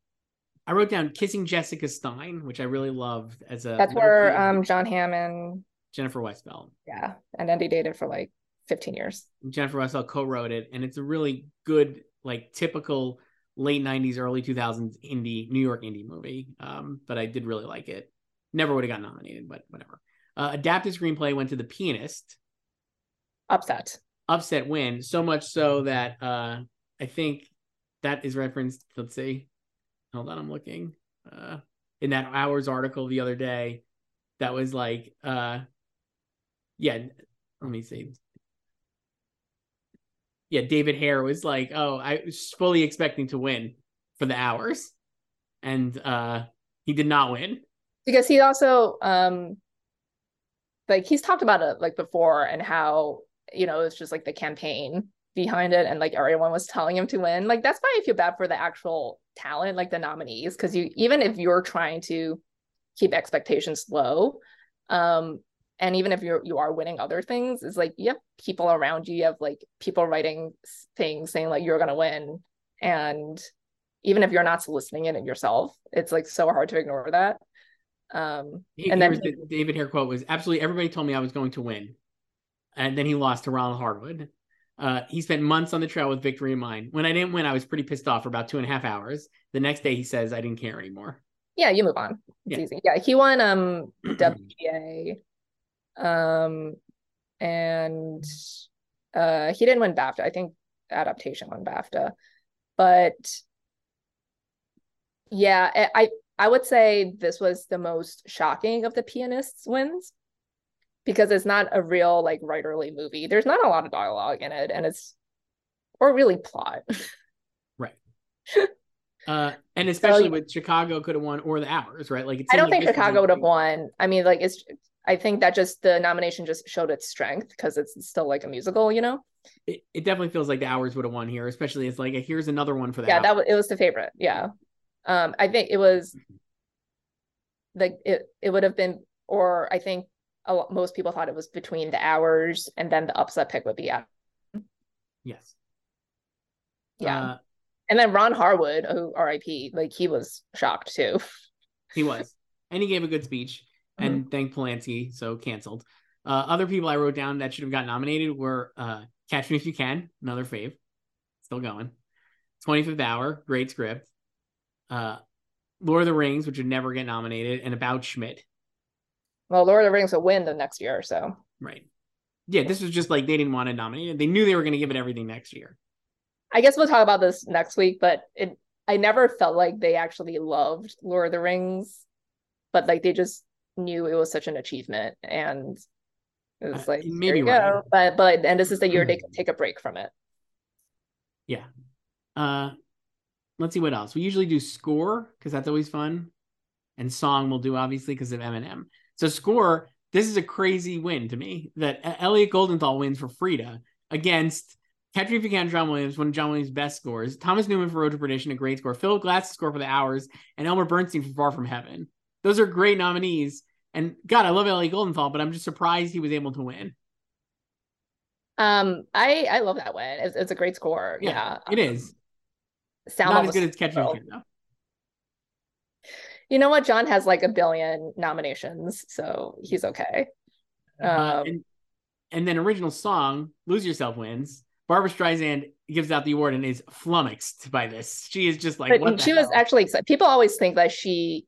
[SPEAKER 1] I wrote down "Kissing Jessica Stein," which I really loved as a.
[SPEAKER 2] That's where um Jon Hamm and,
[SPEAKER 1] Jennifer Westfeldt,
[SPEAKER 2] yeah, and Andy dated for like 15 years.
[SPEAKER 1] Jennifer Westfeldt co-wrote it, and it's a really good, like typical late 90s, early 2000s indie New York indie movie. Um, but I did really like it. Never would have got nominated, but whatever. Uh, adapted screenplay went to The Pianist.
[SPEAKER 2] Upset.
[SPEAKER 1] Upset win. So much so that uh, I think that is referenced. Let's see. Hold on, I'm looking. Uh, in that hours article the other day, that was like, uh, yeah. Let me see yeah, David Hare was like, "Oh, I was fully expecting to win for the hours," and uh he did not win
[SPEAKER 2] because he also um like he's talked about it like before and how you know it's just like the campaign behind it and like everyone was telling him to win like that's why i feel bad for the actual talent like the nominees because you even if you're trying to keep expectations low um and even if you're you are winning other things it's like you have people around you you have like people writing things saying like you're gonna win and even if you're not soliciting it yourself it's like so hard to ignore that um
[SPEAKER 1] he,
[SPEAKER 2] and then
[SPEAKER 1] the david hare quote was absolutely everybody told me i was going to win and then he lost to ronald harwood uh, he spent months on the trail with victory in mind. When I didn't win, I was pretty pissed off for about two and a half hours. The next day, he says, I didn't care anymore.
[SPEAKER 2] Yeah, you move on. It's yeah. easy. Yeah, he won um WGA um, and uh, he didn't win BAFTA. I think adaptation won BAFTA, but yeah, I I would say this was the most shocking of the pianists wins because it's not a real like writerly movie. There's not a lot of dialogue in it, and it's or really plot.
[SPEAKER 1] right. Uh, and especially so, with Chicago could have won or the hours, right? Like
[SPEAKER 2] I don't like think Chicago would have won. I mean, like it's I think that just the nomination just showed its strength because it's still like a musical, you know.
[SPEAKER 1] It, it definitely feels like the hours would have won here, especially it's like a, here's another one for that.
[SPEAKER 2] Yeah, that was it was the favorite. Yeah, um, I think it was like it it would have been, or I think lot, most people thought it was between the hours and then the upset pick would be yeah.
[SPEAKER 1] Yes.
[SPEAKER 2] Yeah. Uh, and then Ron Harwood, who RIP, like he was shocked too.
[SPEAKER 1] he was, and he gave a good speech and mm-hmm. thank Polanski, so canceled. Uh, other people I wrote down that should have got nominated were uh, Catch Me If You Can, another fave, still going. 25th Hour, great script. Uh, Lord of the Rings, which would never get nominated, and About Schmidt.
[SPEAKER 2] Well, Lord of the Rings will win the next year, or so.
[SPEAKER 1] Right. Yeah, this was just like they didn't want to nominate it. They knew they were going to give it everything next year.
[SPEAKER 2] I guess we'll talk about this next week, but it I never felt like they actually loved Lord of the Rings, but like they just knew it was such an achievement and it was uh, like maybe right. but but and this is the year they can take a break from it
[SPEAKER 1] yeah uh let's see what else we usually do score because that's always fun and song we'll do obviously because of eminem so score this is a crazy win to me that elliot goldenthal wins for frida against Catch Me If You Can, John Williams, one of John Williams' best scores. Thomas Newman for Road to Perdition, a great score. Philip Glass score for The Hours, and Elmer Bernstein for Far From Heaven. Those are great nominees. And God, I love Ellie Goldenthal, but I'm just surprised he was able to win.
[SPEAKER 2] Um, I I love that win. It's, it's a great score. Yeah,
[SPEAKER 1] yeah. it is. Salma Not as good as Catching though.
[SPEAKER 2] You know what? John has like a billion nominations, so he's okay.
[SPEAKER 1] Uh, um, uh, and, and then original song, "Lose Yourself" wins. Barbra Streisand gives out the award and is flummoxed by this. She is just like,
[SPEAKER 2] she hell? was actually excited. People always think that she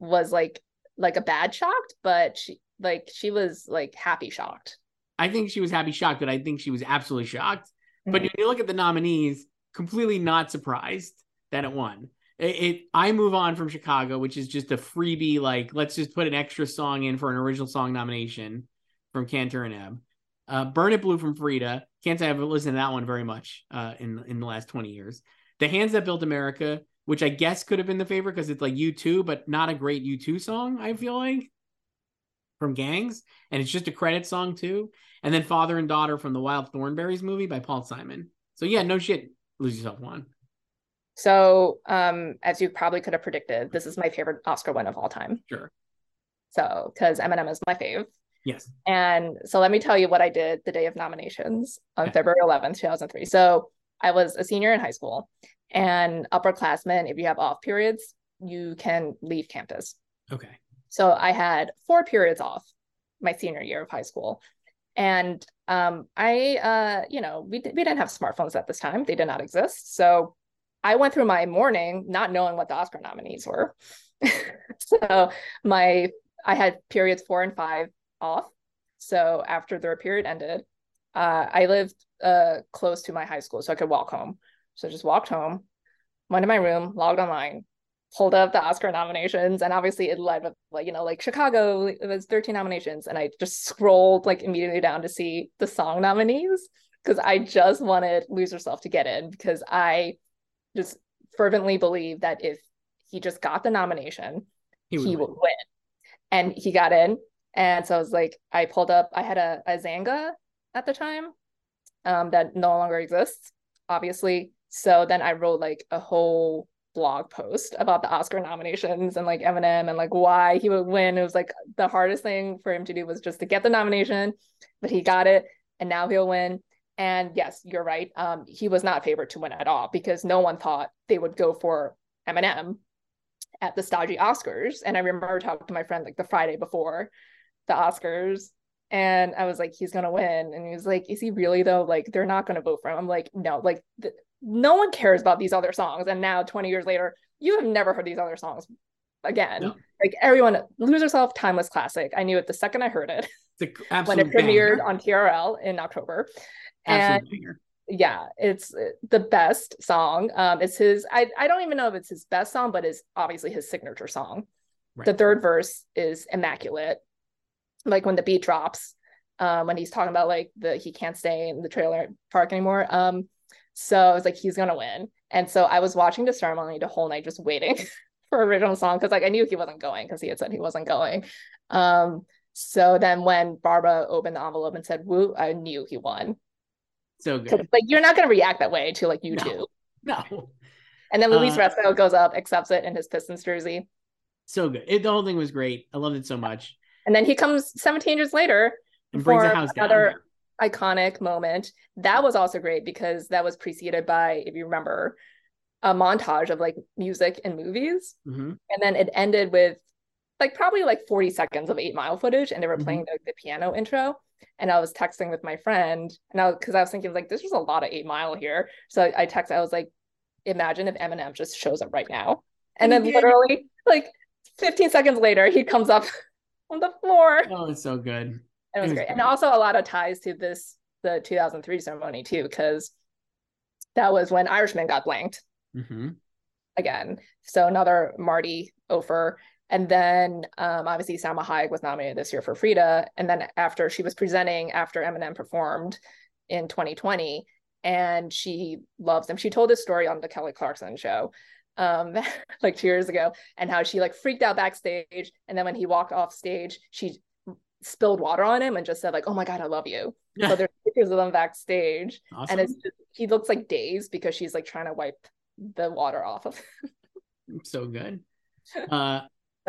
[SPEAKER 2] was like like a bad shocked, but she like she was like happy shocked.
[SPEAKER 1] I think she was happy shocked, but I think she was absolutely shocked. Mm-hmm. But if you look at the nominees, completely not surprised that it won. It, it, I move on from Chicago, which is just a freebie, like let's just put an extra song in for an original song nomination from Kander and Ebb. Uh, Burn It Blue from Frida. Can't say I've listened to that one very much uh, in in the last 20 years. The Hands That Built America which I guess could have been the favorite because it's like U2, but not a great U2 song, I feel like, from Gangs. And it's just a credit song too. And then Father and Daughter from the Wild Thornberrys movie by Paul Simon. So yeah, no shit, lose yourself one.
[SPEAKER 2] So um, as you probably could have predicted, this is my favorite Oscar win of all time.
[SPEAKER 1] Sure.
[SPEAKER 2] So because Eminem is my fave.
[SPEAKER 1] Yes.
[SPEAKER 2] And so let me tell you what I did the day of nominations on okay. February 11th, 2003. So I was a senior in high school and upperclassmen, if you have off periods, you can leave campus.
[SPEAKER 1] Okay.
[SPEAKER 2] So I had four periods off my senior year of high school. And um, I, uh, you know, we, we didn't have smartphones at this time, they did not exist. So I went through my morning not knowing what the Oscar nominees were. so my, I had periods four and five off. So after their period ended, uh, I lived uh, close to my high school, so I could walk home. So I just walked home, went to my room, logged online, pulled up the Oscar nominations, and obviously it led with like you know like Chicago it was 13 nominations, and I just scrolled like immediately down to see the song nominees because I just wanted Lose Yourself to get in because I just fervently believe that if he just got the nomination, he would, he would win. And he got in. And so I was like, I pulled up, I had a, a Xanga at the time um, that no longer exists, obviously. So then I wrote like a whole blog post about the Oscar nominations and like Eminem and like why he would win. It was like the hardest thing for him to do was just to get the nomination, but he got it and now he'll win. And yes, you're right. Um, he was not favored to win at all because no one thought they would go for Eminem at the stodgy Oscars. And I remember talking to my friend like the Friday before the Oscars and I was like, he's gonna win. And he was like, is he really though? Like, they're not gonna vote for him. I'm like, no, like th- no one cares about these other songs. And now 20 years later, you have never heard these other songs again. No. Like everyone, Lose Yourself, Timeless Classic. I knew it the second I heard it. when it premiered banger. on TRL in October. And yeah, it's uh, the best song. Um, it's his, I, I don't even know if it's his best song, but it's obviously his signature song. Right. The third verse is immaculate like when the beat drops um when he's talking about like the he can't stay in the trailer park anymore um so I was like he's gonna win and so I was watching the ceremony the whole night just waiting for original song because like I knew he wasn't going because he had said he wasn't going um so then when Barbara opened the envelope and said woo I knew he won
[SPEAKER 1] so good
[SPEAKER 2] like you're not gonna react that way to like you
[SPEAKER 1] no. no
[SPEAKER 2] and then Luis uh, goes up accepts it in his Pistons jersey
[SPEAKER 1] so good it, the whole thing was great I loved it so much
[SPEAKER 2] and then he comes 17 years later and brings for another down. iconic moment. That was also great because that was preceded by, if you remember, a montage of like music and movies.
[SPEAKER 1] Mm-hmm.
[SPEAKER 2] And then it ended with like probably like 40 seconds of eight mile footage and they were mm-hmm. playing the, the, piano intro. And I was texting with my friend and I because I was thinking like this was a lot of eight mile here. So I, I texted, I was like, imagine if Eminem just shows up right now. And then literally like 15 seconds later, he comes up on the floor.
[SPEAKER 1] Oh, it's so good.
[SPEAKER 2] It was, it was great. And also a lot of ties to this the 2003 ceremony too, because that was when Irishman got blanked
[SPEAKER 1] mm-hmm.
[SPEAKER 2] again. So another Marty Ophir. And then um, obviously Salma Hayek was nominated this year for Frida. And then after she was presenting after Eminem performed in 2020, and she loves him. She told this story on the Kelly Clarkson show um like two years ago and how she like freaked out backstage and then when he walked off stage she spilled water on him and just said like oh my god i love you yeah. so there's pictures of them backstage awesome. and it's just, he looks like dazed because she's like trying to wipe the water off of him
[SPEAKER 1] so good uh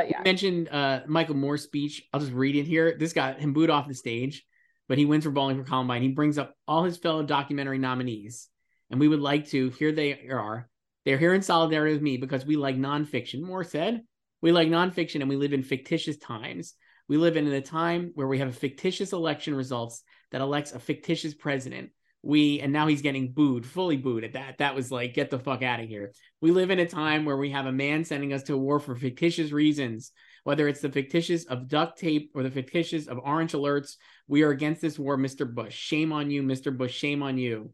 [SPEAKER 1] but yeah you mentioned uh michael moore's speech i'll just read it here this got him booed off the stage but he wins for bowling for columbine he brings up all his fellow documentary nominees and we would like to here they are they're here in solidarity with me because we like nonfiction. Moore said, we like nonfiction and we live in fictitious times. We live in a time where we have a fictitious election results that elects a fictitious president. We, and now he's getting booed, fully booed at that. That was like, get the fuck out of here. We live in a time where we have a man sending us to war for fictitious reasons, whether it's the fictitious of duct tape or the fictitious of orange alerts. We are against this war, Mr. Bush. Shame on you, Mr. Bush. Shame on you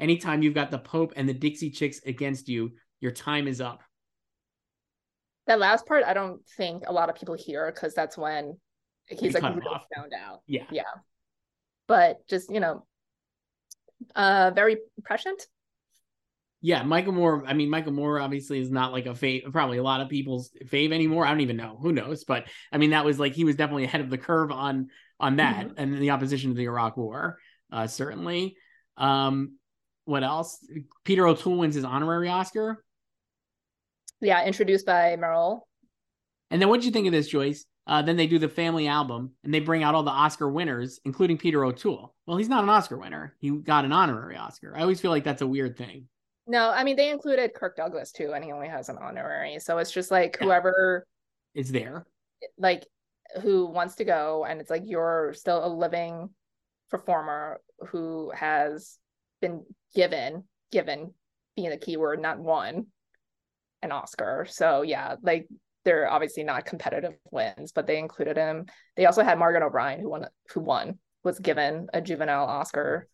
[SPEAKER 1] anytime you've got the Pope and the Dixie Chicks against you, your time is up.
[SPEAKER 2] That last part, I don't think a lot of people hear because that's when he's like really found out.
[SPEAKER 1] Yeah.
[SPEAKER 2] Yeah. But just, you know, uh very prescient.
[SPEAKER 1] Yeah, Michael Moore. I mean, Michael Moore obviously is not like a fave, probably a lot of people's fave anymore. I don't even know. Who knows? But I mean, that was like he was definitely ahead of the curve on on that mm-hmm. and the opposition to the Iraq War. Uh, certainly. Um, what else? Peter O'Toole wins his honorary Oscar.
[SPEAKER 2] Yeah, introduced by Meryl.
[SPEAKER 1] And then what did you think of this, Joyce? Uh, then they do the family album and they bring out all the Oscar winners, including Peter O'Toole. Well, he's not an Oscar winner. He got an honorary Oscar. I always feel like that's a weird thing.
[SPEAKER 2] No, I mean they included Kirk Douglas too, and he only has an honorary. So it's just like whoever
[SPEAKER 1] is there,
[SPEAKER 2] like who wants to go, and it's like you're still a living performer who has been given given being a keyword, not won an Oscar. So yeah, like they're obviously not competitive wins, but they included him. They also had Margaret O'Brien, who won, who won, was given a juvenile Oscar.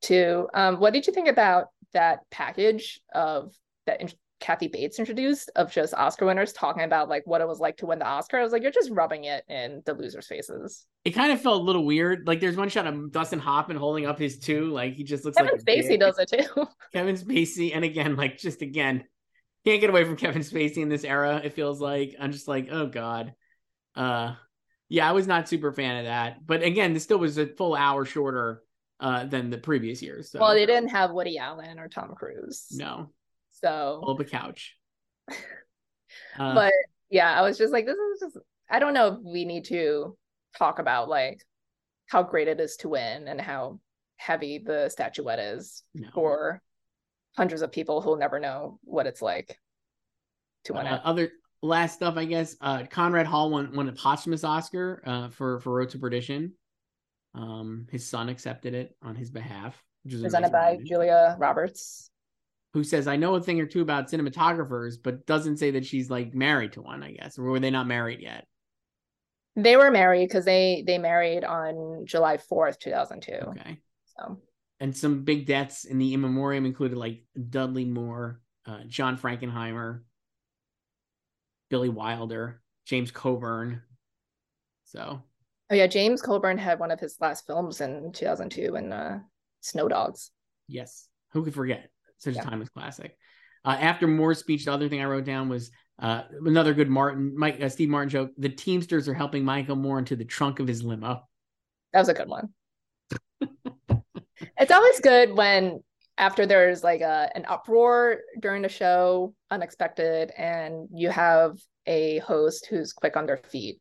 [SPEAKER 2] Too. Um, what did you think about that package of that in- Kathy Bates introduced of just Oscar winners talking about like what it was like to win the Oscar? I was like, you're just rubbing it in the losers' faces.
[SPEAKER 1] It kind of felt a little weird. Like there's one shot of Dustin Hoffman holding up his two, like he just looks
[SPEAKER 2] Kevin
[SPEAKER 1] like
[SPEAKER 2] Spacey does it too.
[SPEAKER 1] Kevin Spacey, and again, like just again, can't get away from Kevin Spacey in this era. It feels like I'm just like, oh god, uh, yeah, I was not super fan of that. But again, this still was a full hour shorter uh than the previous years. So.
[SPEAKER 2] Well, they didn't have Woody Allen or Tom Cruise.
[SPEAKER 1] No,
[SPEAKER 2] so
[SPEAKER 1] pull the couch.
[SPEAKER 2] Uh, but yeah, I was just like, this is just. I don't know if we need to talk about like how great it is to win and how heavy the statuette is no. for hundreds of people who'll never know what it's like to win
[SPEAKER 1] uh. Other last stuff, I guess. Uh, Conrad Hall won won a posthumous Oscar uh, for for Road to Perdition. Um, his son accepted it on his behalf,
[SPEAKER 2] which is presented by Julia Roberts,
[SPEAKER 1] who says, "I know a thing or two about cinematographers, but doesn't say that she's like married to one. I guess, or were they not married yet?"
[SPEAKER 2] They were married because they they married on July fourth, two thousand two.
[SPEAKER 1] Okay. So and some big deaths in the in memoriam included like Dudley Moore, uh, John Frankenheimer, Billy Wilder, James Coburn. So,
[SPEAKER 2] oh yeah, James Coburn had one of his last films in 2002 in uh, Snow Dogs.
[SPEAKER 1] Yes, who could forget such yeah. a timeless classic. Uh, after Moore's speech, the other thing I wrote down was uh, another good Martin, Mike, uh, Steve Martin joke. The Teamsters are helping Michael Moore into the trunk of his limo.
[SPEAKER 2] That was a good one. it's always good when after there's like a an uproar during the show, unexpected, and you have a host who's quick on their feet,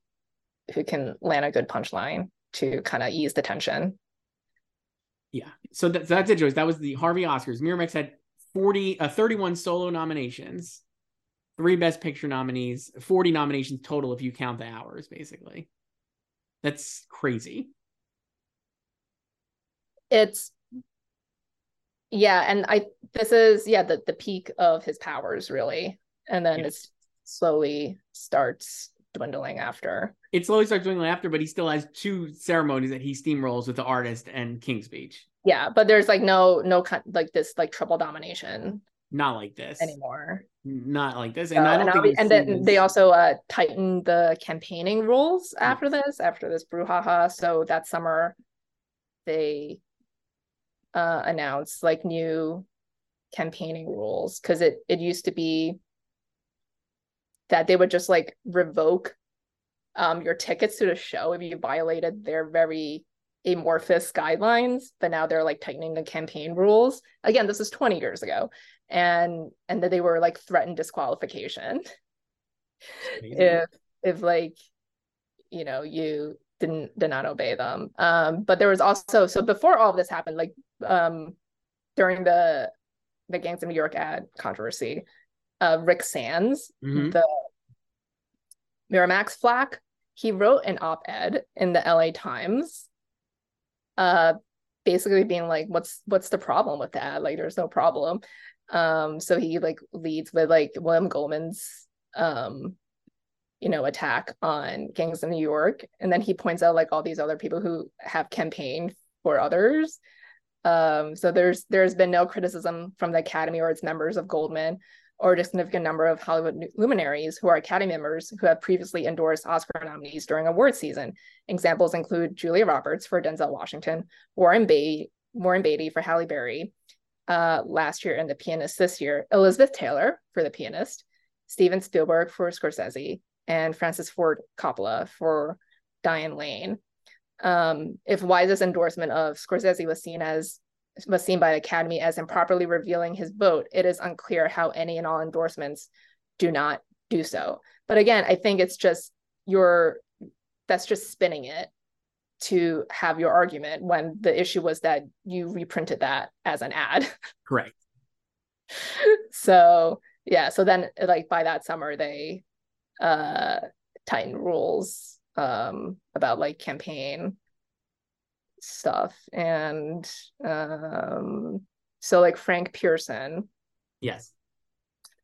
[SPEAKER 2] who can land a good punchline to kind of ease the tension.
[SPEAKER 1] Yeah. So that, that's it, Joyce. That was the Harvey Oscars. Miramax had 40, uh, 31 solo nominations, three Best Picture nominees, 40 nominations total if you count the hours, basically. That's crazy.
[SPEAKER 2] It's yeah and i this is yeah the, the peak of his powers really. And then yes. it slowly starts dwindling after.
[SPEAKER 1] It slowly starts dwindling after but he still has two ceremonies that he steamrolls with the artist and King's Speech
[SPEAKER 2] yeah but there's like no no like this like triple domination
[SPEAKER 1] not like this.
[SPEAKER 2] anymore.
[SPEAKER 1] Not like this and uh, i don't and,
[SPEAKER 2] think and then they also uh tightened the campaigning rules after this after this brouhaha so that summer they uh, announce like new campaigning rules because it it used to be that they would just like revoke um, your tickets to the show if you violated their very amorphous guidelines but now they're like tightening the campaign rules. Again this is 20 years ago and and that they were like threatened disqualification. If if like you know you didn't did not obey them. Um, but there was also so before all of this happened, like um, during the the Gangs of New York ad controversy, uh, Rick Sands, mm-hmm. the Miramax flack, he wrote an op-ed in the LA Times, uh, basically being like, "What's what's the problem with that? Like, there's no problem." Um, so he like leads with like William Goldman's um you know, attack on Gangs of New York. And then he points out like all these other people who have campaigned for others. Um, so there's there's been no criticism from the Academy or its members of Goldman or a significant number of Hollywood luminaries who are Academy members who have previously endorsed Oscar nominees during award season. Examples include Julia Roberts for Denzel Washington, Warren Beatty, Warren Beatty for Halle Berry uh, last year, and The Pianist this year, Elizabeth Taylor for The Pianist, Steven Spielberg for Scorsese, and Francis Ford Coppola for Diane Lane. Um, if Wise's endorsement of Scorsese was seen as was seen by the Academy as improperly revealing his vote, it is unclear how any and all endorsements do not do so. But again, I think it's just your that's just spinning it to have your argument when the issue was that you reprinted that as an ad.
[SPEAKER 1] Correct.
[SPEAKER 2] so yeah, so then like by that summer they uh tightened rules um about like campaign stuff and um so like Frank Pierson
[SPEAKER 1] yes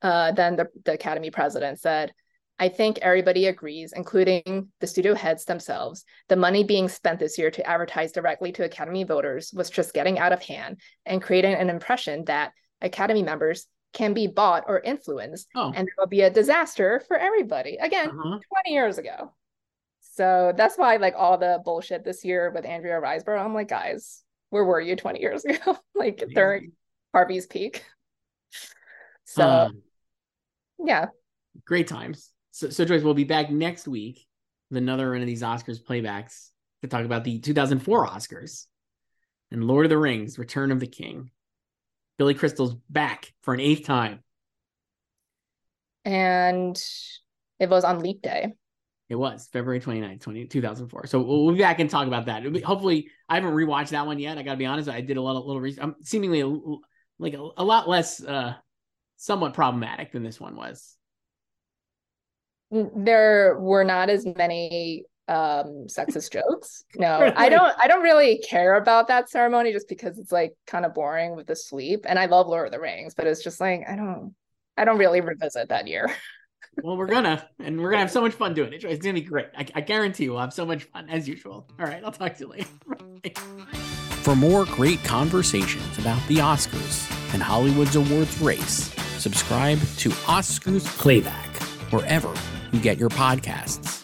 [SPEAKER 2] uh then the, the academy president said I think everybody agrees, including the studio heads themselves. The money being spent this year to advertise directly to Academy voters was just getting out of hand and creating an impression that Academy members can be bought or influenced, oh. and it will be a disaster for everybody. Again, uh-huh. 20 years ago. So that's why, like, all the bullshit this year with Andrea Riseborough, I'm like, guys, where were you 20 years ago? like, during Harvey's peak. So, um, yeah.
[SPEAKER 1] Great times. So, so Joyce, we'll be back next week with another one of these Oscars playbacks to talk about the 2004 Oscars and Lord of the Rings: Return of the King. Billy Crystal's back for an eighth time,
[SPEAKER 2] and it was on Leap Day.
[SPEAKER 1] It was February 29th, 20, 2004. So we'll, we'll be back and talk about that. Be, hopefully, I haven't rewatched that one yet. I got to be honest. I did a lot of little research. I'm seemingly a, like a, a lot less, uh, somewhat problematic than this one was
[SPEAKER 2] there were not as many um sexist jokes no i don't i don't really care about that ceremony just because it's like kind of boring with the sweep and i love lord of the rings but it's just like i don't i don't really revisit that year
[SPEAKER 1] well we're gonna and we're gonna have so much fun doing it. It's gonna be great. I, I guarantee we'll have so much fun as usual. All right i'll talk to you later.
[SPEAKER 3] For more great conversations about the oscars and hollywood's awards race subscribe to oscars playback wherever you get your podcasts.